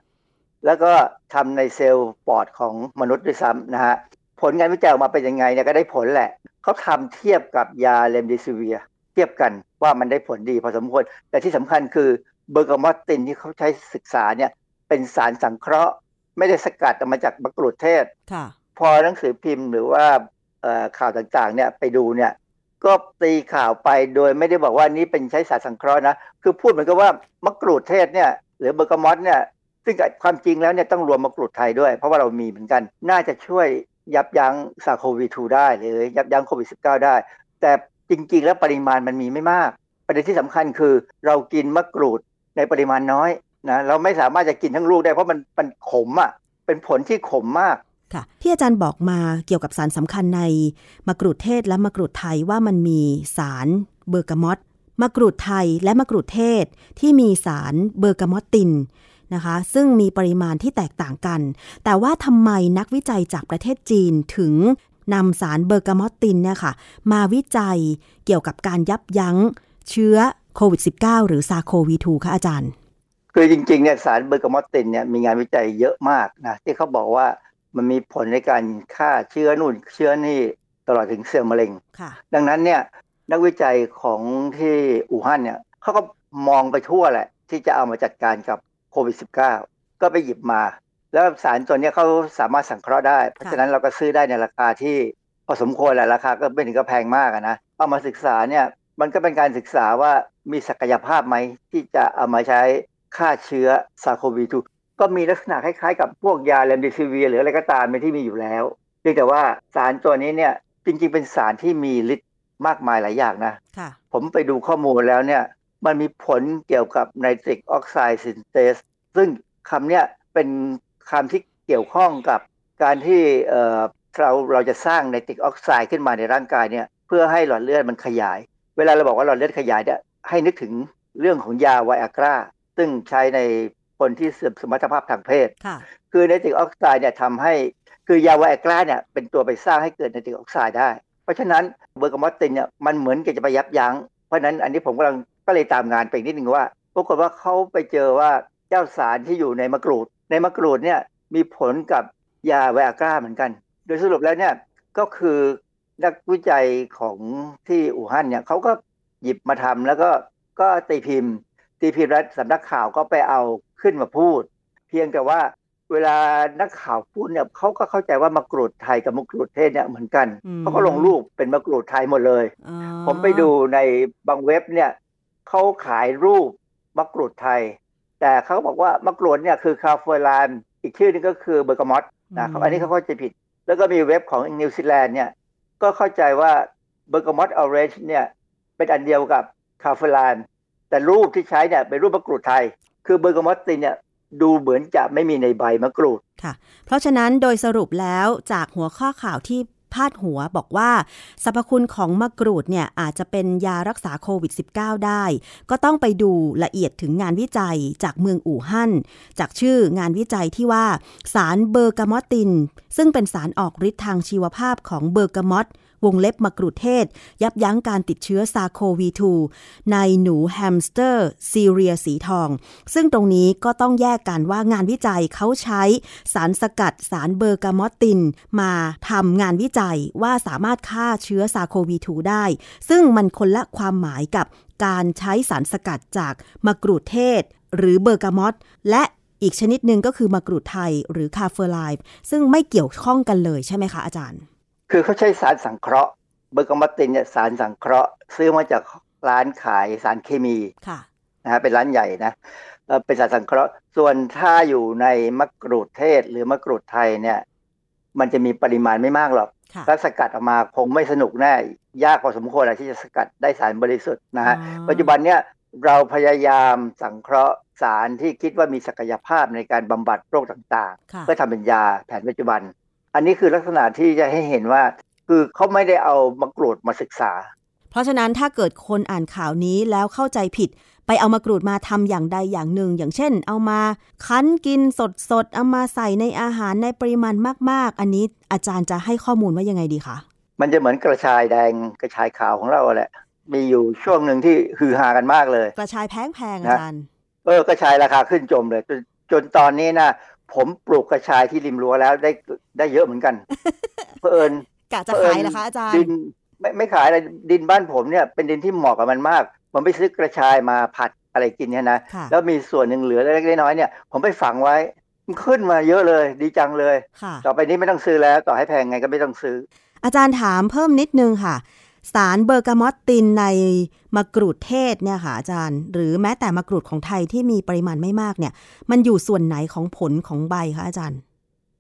แล้วก็ทำในเซลล์ปอดของมนุษย์ด้วยซ้ำนะฮะ ผลงานวิจัยออกมาเป็นยังไงเนี่ยก็ได้ผลแหละเขาทำเทียบกับยาเลมดิซิเวีย เทียบกันว่ามันได้ผลดีพอสมควร แต่ที่สำคัญคือเบอร์กามอตตินที่เขาใช้ศึกษาเนี่ยเป็นสารสังเคราะห์ ไม่ได้สกัดออกมาจากมะกรูดเทศพอหนังสือพิมพ์หรือว่าข่าวต่างๆเนี่ยไปดูเนี่ยก็ตีข่าวไปโดยไม่ได้บอกว่านี้เป็นใช้สารสังเคราะห์นะ คือพูดเหมือนกับว่ามะกรูดเทศเนี่ยหรือเบอร์กามอสเนี่ยซึ่งความจริงแล้วเนี่ยต้องรวมมะกรูดไทยด้วย เพราะว่าเรามีเหมือนกัน น่าจะช่วย ยับยั้งซาโควี2ได้หรือยับยั้งโควิด -19 ได้ แต่จริง ๆ แล้วปริมาณมันมีไม่มาก ประเด็นที่สำคัญคือเรากินมะกรูดในปริมาณน้อยนะเราไม่สามารถจะกินทั้งลูกได้เพราะมันมันขมอะ่ะเป็นผลที่ขมมากค่ะที่อาจารย์บอกมาเกี่ยวกับสารสำคัญในมะกรูดเทศและมะกรูดไทยว่ามันมีสารเบอร์กามอตมะกรูดไทยและมะกรูดเทศที่มีสารเบอร์กามอตติน นะคะ ซึ่งมีปริมาณที่แตกต่างกัน แต่ว่าทำไมนักวิจัยจากประเทศจีนถึงนำสารเบอร์กามอตตินเนี่ยค่ะมาวิจัยเกี่ยวกับการยับยั้งเชื้อโควิด -19 หรือซาโควี2คะอาจารย์ คือจริงๆเนี่ยสารเบอร์กามอตตินเนี่ยมีงานวิจัยเยอะมากนะที่เขาบอกว่ามันมีผลในการฆ่าเชื้อนู่นเชื้อนี่ตลอดถึงเซลล์มะเร็งดังนั้นเนี่ยนักวิจัยของที่อู่ฮั่นเนี่ยเขาก็มองไปทั่วแหละ ที่จะเอามาจัดการกับ โควิด -19 ก็ไปหยิบมา แล้วสารตัวนี้เขาสามารถสังเคราะห์ได้ เพราะฉะนั้นเราก็ซื้อได้ในราคาที่พอสมควรแหละราคาก็ไม่ถึงกับแพงมากนะเอามาศึกษาเนี่ยมันก็เป็นการศึกษาว่ามีศักยภาพไหมที่จะเอามาใช้ฆ่าเชื้อซาโควี2ก็มีลักษณะคล้ายๆกับพวกยาเลมดิซิเวียหรืออะไรก็ตามที่มีอยู่แล้วเพียงแต่ว่าสารตัวนี้เนี่ยจริงๆเป็นสารที่มีฤทธิ์มากมายหลายอย่างนะ ผมไปดูข้อมูลแล้วเนี่ย มันมีผลเกี่ยวกับ nitric oxide synthase ซึ่งคำเนี้ยเป็นคำที่เกี่ยวข้องกับการที่เเราเราจะสร้าง nitric oxide ขึ้นมาในร่างกายเนี่ยเพื่อให้หลอดเลือดมันขยาย เวลาเราบอกว่าหลอดเลือดขยายเนี่ยให้นึกถึงเรื่องของยาไวอากราซึ่งใช้ในคนที่เสื่อมสมรรถภาพทางเพศ คือไนตริกออกไซด์เนี่ยทำให้คือยาไวอากราเนี่ยเป็นตัวไปสร้างให้เกิดไนตริกออกไซด์ได้ เพราะฉะนั้นเบอร์กามอตตินเนี่ยมันเหมือนกับจะไปยับยัง้ง เพราะฉะนั้นอันนี้ผมกำลัง ก็เลยตามงานไปนิดนึงว่าปรากฏว่าเขาไปเจอว่าเจ้าสารที่อยู่ในมะกรูด ในมะกรูดเนี่ยมีผลกับยาไวอากราเหมือนกัน โดยสรุปแล้วเนี่ยก็คือนักวิจัยของที่อู่ฮั่นเนี่ยเขาก็หยิบมาทำแล้วก็ก็ตีพิมพ์ ตีพิมพ์แล้วสำนักข่าวก็ไปเอาขึ้นมาพูด เพียงแต่ว่าเวลานักข่าวพูดเนี่ยเขาก็เข้าใจว่ามะกรูดไทยกับมะกรูดเทศเนี่ยเหมือนกันเขาก็ลงรูปเป็นมะกรูดไทยหมดเลย ผมไปดูในบางเว็บเนี่ย เขาขายรูปมะกรูดไทย แต่เขาบอกว่ามะกรูดเนี่ยคือ kaffir lime อีกชื่อนึงก็คือเบอร์กามอตนะอันนี้เขาเข้าใจผิด แล้วก็มีเว็บของนิวซีแลนด์เนี่ยก็เข้าใจว่าbergamot orange เนี่ยเป็นอันเดียวกับ kaffir lime แต่รูปที่ใช้เนี่ยเป็นรูปมะกรูดไทย คือ bergamottin เนี่ยดูเหมือนจะไม่มีในใบมะกรูดค่ะ เพราะฉะนั้นโดยสรุปแล้วจากหัวข้อข่าวที่ พาดหัวบอกว่า สรรพคุณของมะกรูดเนี่ยอาจจะเป็นยารักษาโควิด -19 ได้ ก็ต้องไปดูละเอียดถึงงานวิจัยจากเมืองอู่ฮั่น จากชื่องานวิจัยที่ว่าสาร bergamottin ซึ่งเป็นสารออกฤทธิ์ทางชีวภาพของเบอร์กามอต วงเล็บมะกรูดเทศ ยับยั้งการติดเชื้อ SARS-CoV-2 ในหนูแฮมสเตอร์ ซีเรียนสีทอง ซึ่งตรงนี้ก็ต้องแยกกันว่างานวิจัยเขาใช้สารสกัดสาร bergamottin มาทำงานวิจัยว่าสามารถฆ่าเชื้อ SARS-CoV-2 ได้ ซึ่งมันคนละความหมายกับการใช้สารสกัดจากมะกรูดเทศ หรือเบอร์กามอตและอีกชนิดหนึ่งก็คือมะกรูดไทยหรือ kaffir lime ซึ่งไม่เกี่ยวข้องกันเลยใช่ไหมคะอาจารย์ คือเขาใช้สารสังเคราะห์ bergamottin เนี่ยสารสังเคราะห์ ซื้อมาจากร้านขายสารเคมีค่ะนะฮะเป็นร้านใหญ่นะเอ่อเป็นสารสังเคราะห์ ส่วนถ้าอยู่ในมะกรูดเทศหรือมะกรูดไทยเนี่ย มันจะมีปริมาณไม่มากหรอกค่ะถ้าสกัดออกมาคงไม่สนุกแน่ยากพอสมควรอะที่จะสกัดได้สารบริสุทธิ์นะฮะอ๋อปัจจุบันเนี่ยเราพยายามสังเคราะห์สารที่คิดว่ามีศักยภาพในการบำบัดโรคต่างค่ะๆเพื่อทำเป็นยาแผนปัจจุบัน อันนี้คือลักษณะที่จะให้เห็นว่า คือเขาไม่ได้เอามะกรูดมาศึกษา เพราะฉะนั้นถ้าเกิดคนอ่านข่าวนี้แล้วเข้าใจผิด ไปเอามากรูดมาทำอย่างใดอย่างหนึ่ง อย่างเช่น เอามาคั้นกินสดสดๆเอามาใส่ในอาหารในปริมาณมาก ๆ อันนี้อาจารย์จะให้ข้อมูลว่ายังไงดีคะมันจะเหมือนกระชายแดงกระชายขาวของเราแหละ มีอยู่ช่วงหนึ่งที่ฮือฮากันมากเลย กระชายแพงแพงๆนะอาจารย์เออกระชายราคาขึ้นจมเลยจนจนตอนนี้นะ ผมปลูกกระชายที่ริมรั้วแล้วได้ได้เยอะเหมือนกันเพื่อนกะจะเผอิขายญเหรอคะอาจารย์ดินไม่ไม่ขายอะไรดินบ้านผมเนี่ยเป็นดินที่เหมาะกับมันมากผมไปซื้อกระชายมาผัดอะไรกินเนี่ยนะค่ะแล้วมีส่วนหนึ่งเหลือเล็กๆน้อยๆเนี่ย ผมไปฝังไว้มันขึ้นมาเยอะเลยดีจังเลยค่ะต่อไปนี้ไม่ต้องซื้อแล้ว ต่อให้แพงไงก็ไม่ต้องซื้อ อาจารย์ถามเพิ่มนิดนึงค่ะ สารเบอร์กามอตตินในมะกรูดเทศเนี่ยค่ะอาจารย์ หรือแม้แต่มะกรูดของไทยที่มีปริมาณไม่มากเนี่ย มันอยู่ส่วนไหนของผลของใบคะอาจารย์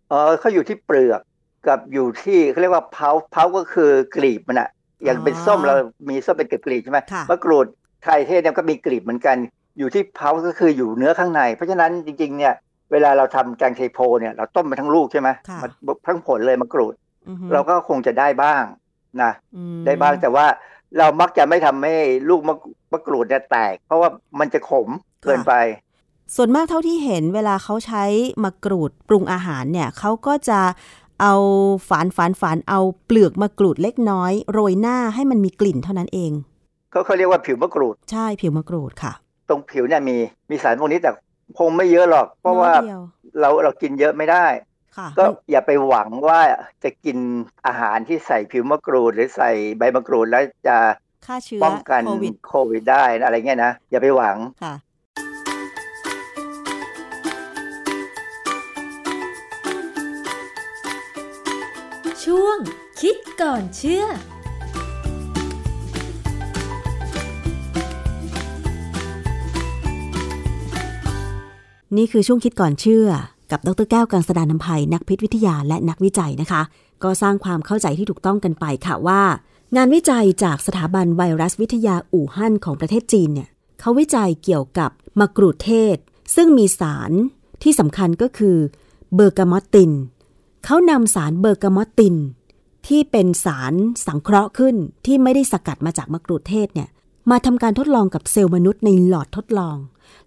เออเขาอยู่ที่เปลือกกับอยู่ที่เขาเรียกว่าเพาเพาก็คือกลีบมันอะอย่างเป็นอ๋อส้มเรามีส้มเป็นกลีบๆใช่ไหมค่ะมะกรูดไทยเทศเนี่ยก็มีกลีบเหมือนกัน อยู่ที่เพาก็คืออยู่เนื้อข้างใน เพราะฉะนั้นจริงๆเนี่ยเวลาเราทำแกงเทโพเนี่ยเราต้มมาทั้งลูกใช่ไหมค่ะมันทั้งผลเลยมะกรูดอือฮึเราก็คงจะได้บ้าง นะอืมได้บ้างแต่ว่าเรามักจะไม่ทำให้ลูกมะมะกรูดเนี่ยแตก เพราะว่ามันจะขมเกินไป ส่วนมากเท่าที่เห็นเวลาเขาใช้มะกรูดปรุงอาหารเนี่ยเขาก็จะเอาฝานฝานฝานเอาเปลือกมะกรูดเล็กน้อย โรยหน้าให้มันมีกลิ่นเท่านั้นเองเขาเขาเรียกว่าผิวมะกรูด ใช่ผิวมะกรูดค่ะ ตรงผิวเนี่ยมีมีสารพวกนี้แต่คงไม่เยอะหรอก เพราะว่าน้อยเดียวเราเรากินเยอะไม่ได้ค่ะ ก็มันอย่าไปหวังว่าจะกินอาหารที่ใส่ผิวมะกรูด หรือใส่ใบมะกรูดแล้วจะฆ่าเชื้อป้องกันโควิดโควิดได้นะอะไรเงี้ยนะ อย่าไปหวังค่ะช่วงคิดก่อนเชื่อนี่คือช่วงคิดก่อนเชื่อ กับดรแก้วกังสดานนภัยนักพิษวิทยาและนักวิจัยนะคะ ก็สร้างความเข้าใจที่ถูกต้องกันไปค่ะว่า งานวิจัยจากสถาบันไวรัสวิทยาอู่ฮั่นของประเทศจีนเนี่ยเขาวิจัยเกี่ยวกับมะกรูดเทศ ซึ่งมีสารที่สำคัญก็คือเบอร์กามอตินเขานำสารเบอร์กามอติน ที่เป็นสารสังเคราะห์ขึ้นที่ไม่ได้สกัดมาจากมะกรูดเทศเนี่ยมาทำการทดลองกับเซลล์มนุษย์ในหลอดทดลอง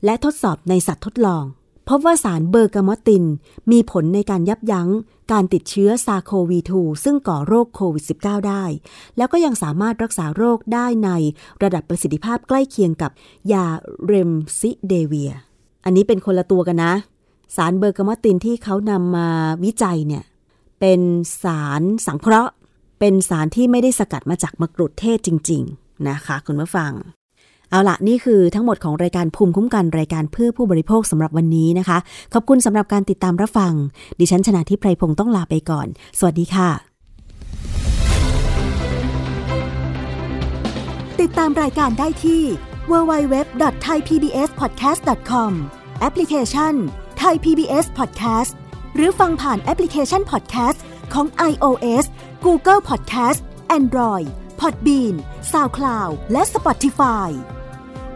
และทดสอบในสัตว์ทดลอง พบว่าสาร bergamottin มีผลในการยับยั้งการติดเชื้อ SARS-CoV-2 ซึ่งก่อโรคโควิด -19 ได้ แล้วก็ยังสามารถรักษาโรคได้ในระดับประสิทธิภาพใกล้เคียงกับยาเรมเดซิเวียร์ อันนี้เป็นคนละตัวกันนะ สาร bergamottin ที่เขานำมาวิจัยเนี่ย เป็นสารสังเคราะห์ เป็นสารที่ไม่ได้สกัดมาจากมะกรูดเทศจริง ๆ นะคะคุณผู้ฟัง เอาละนี่คือทั้งหมดของรายการภูมิคุ้มกันรายการเพื่อผู้บริโภคสำหรับวันนี้นะคะ ขอบคุณสำหรับการติดตามรับฟัง ดิฉันชนะทิพไพรพงศ์ต้องลาไปก่อน สวัสดีค่ะ ติดตามรายการได้ที่ www.thaipbspodcast.com แอปพลิเคชัน Thai PBS Podcast หรือฟังผ่านแอปพลิเคชัน Podcast ของ iOS Google Podcast Android Podbean SoundCloud และ Spotify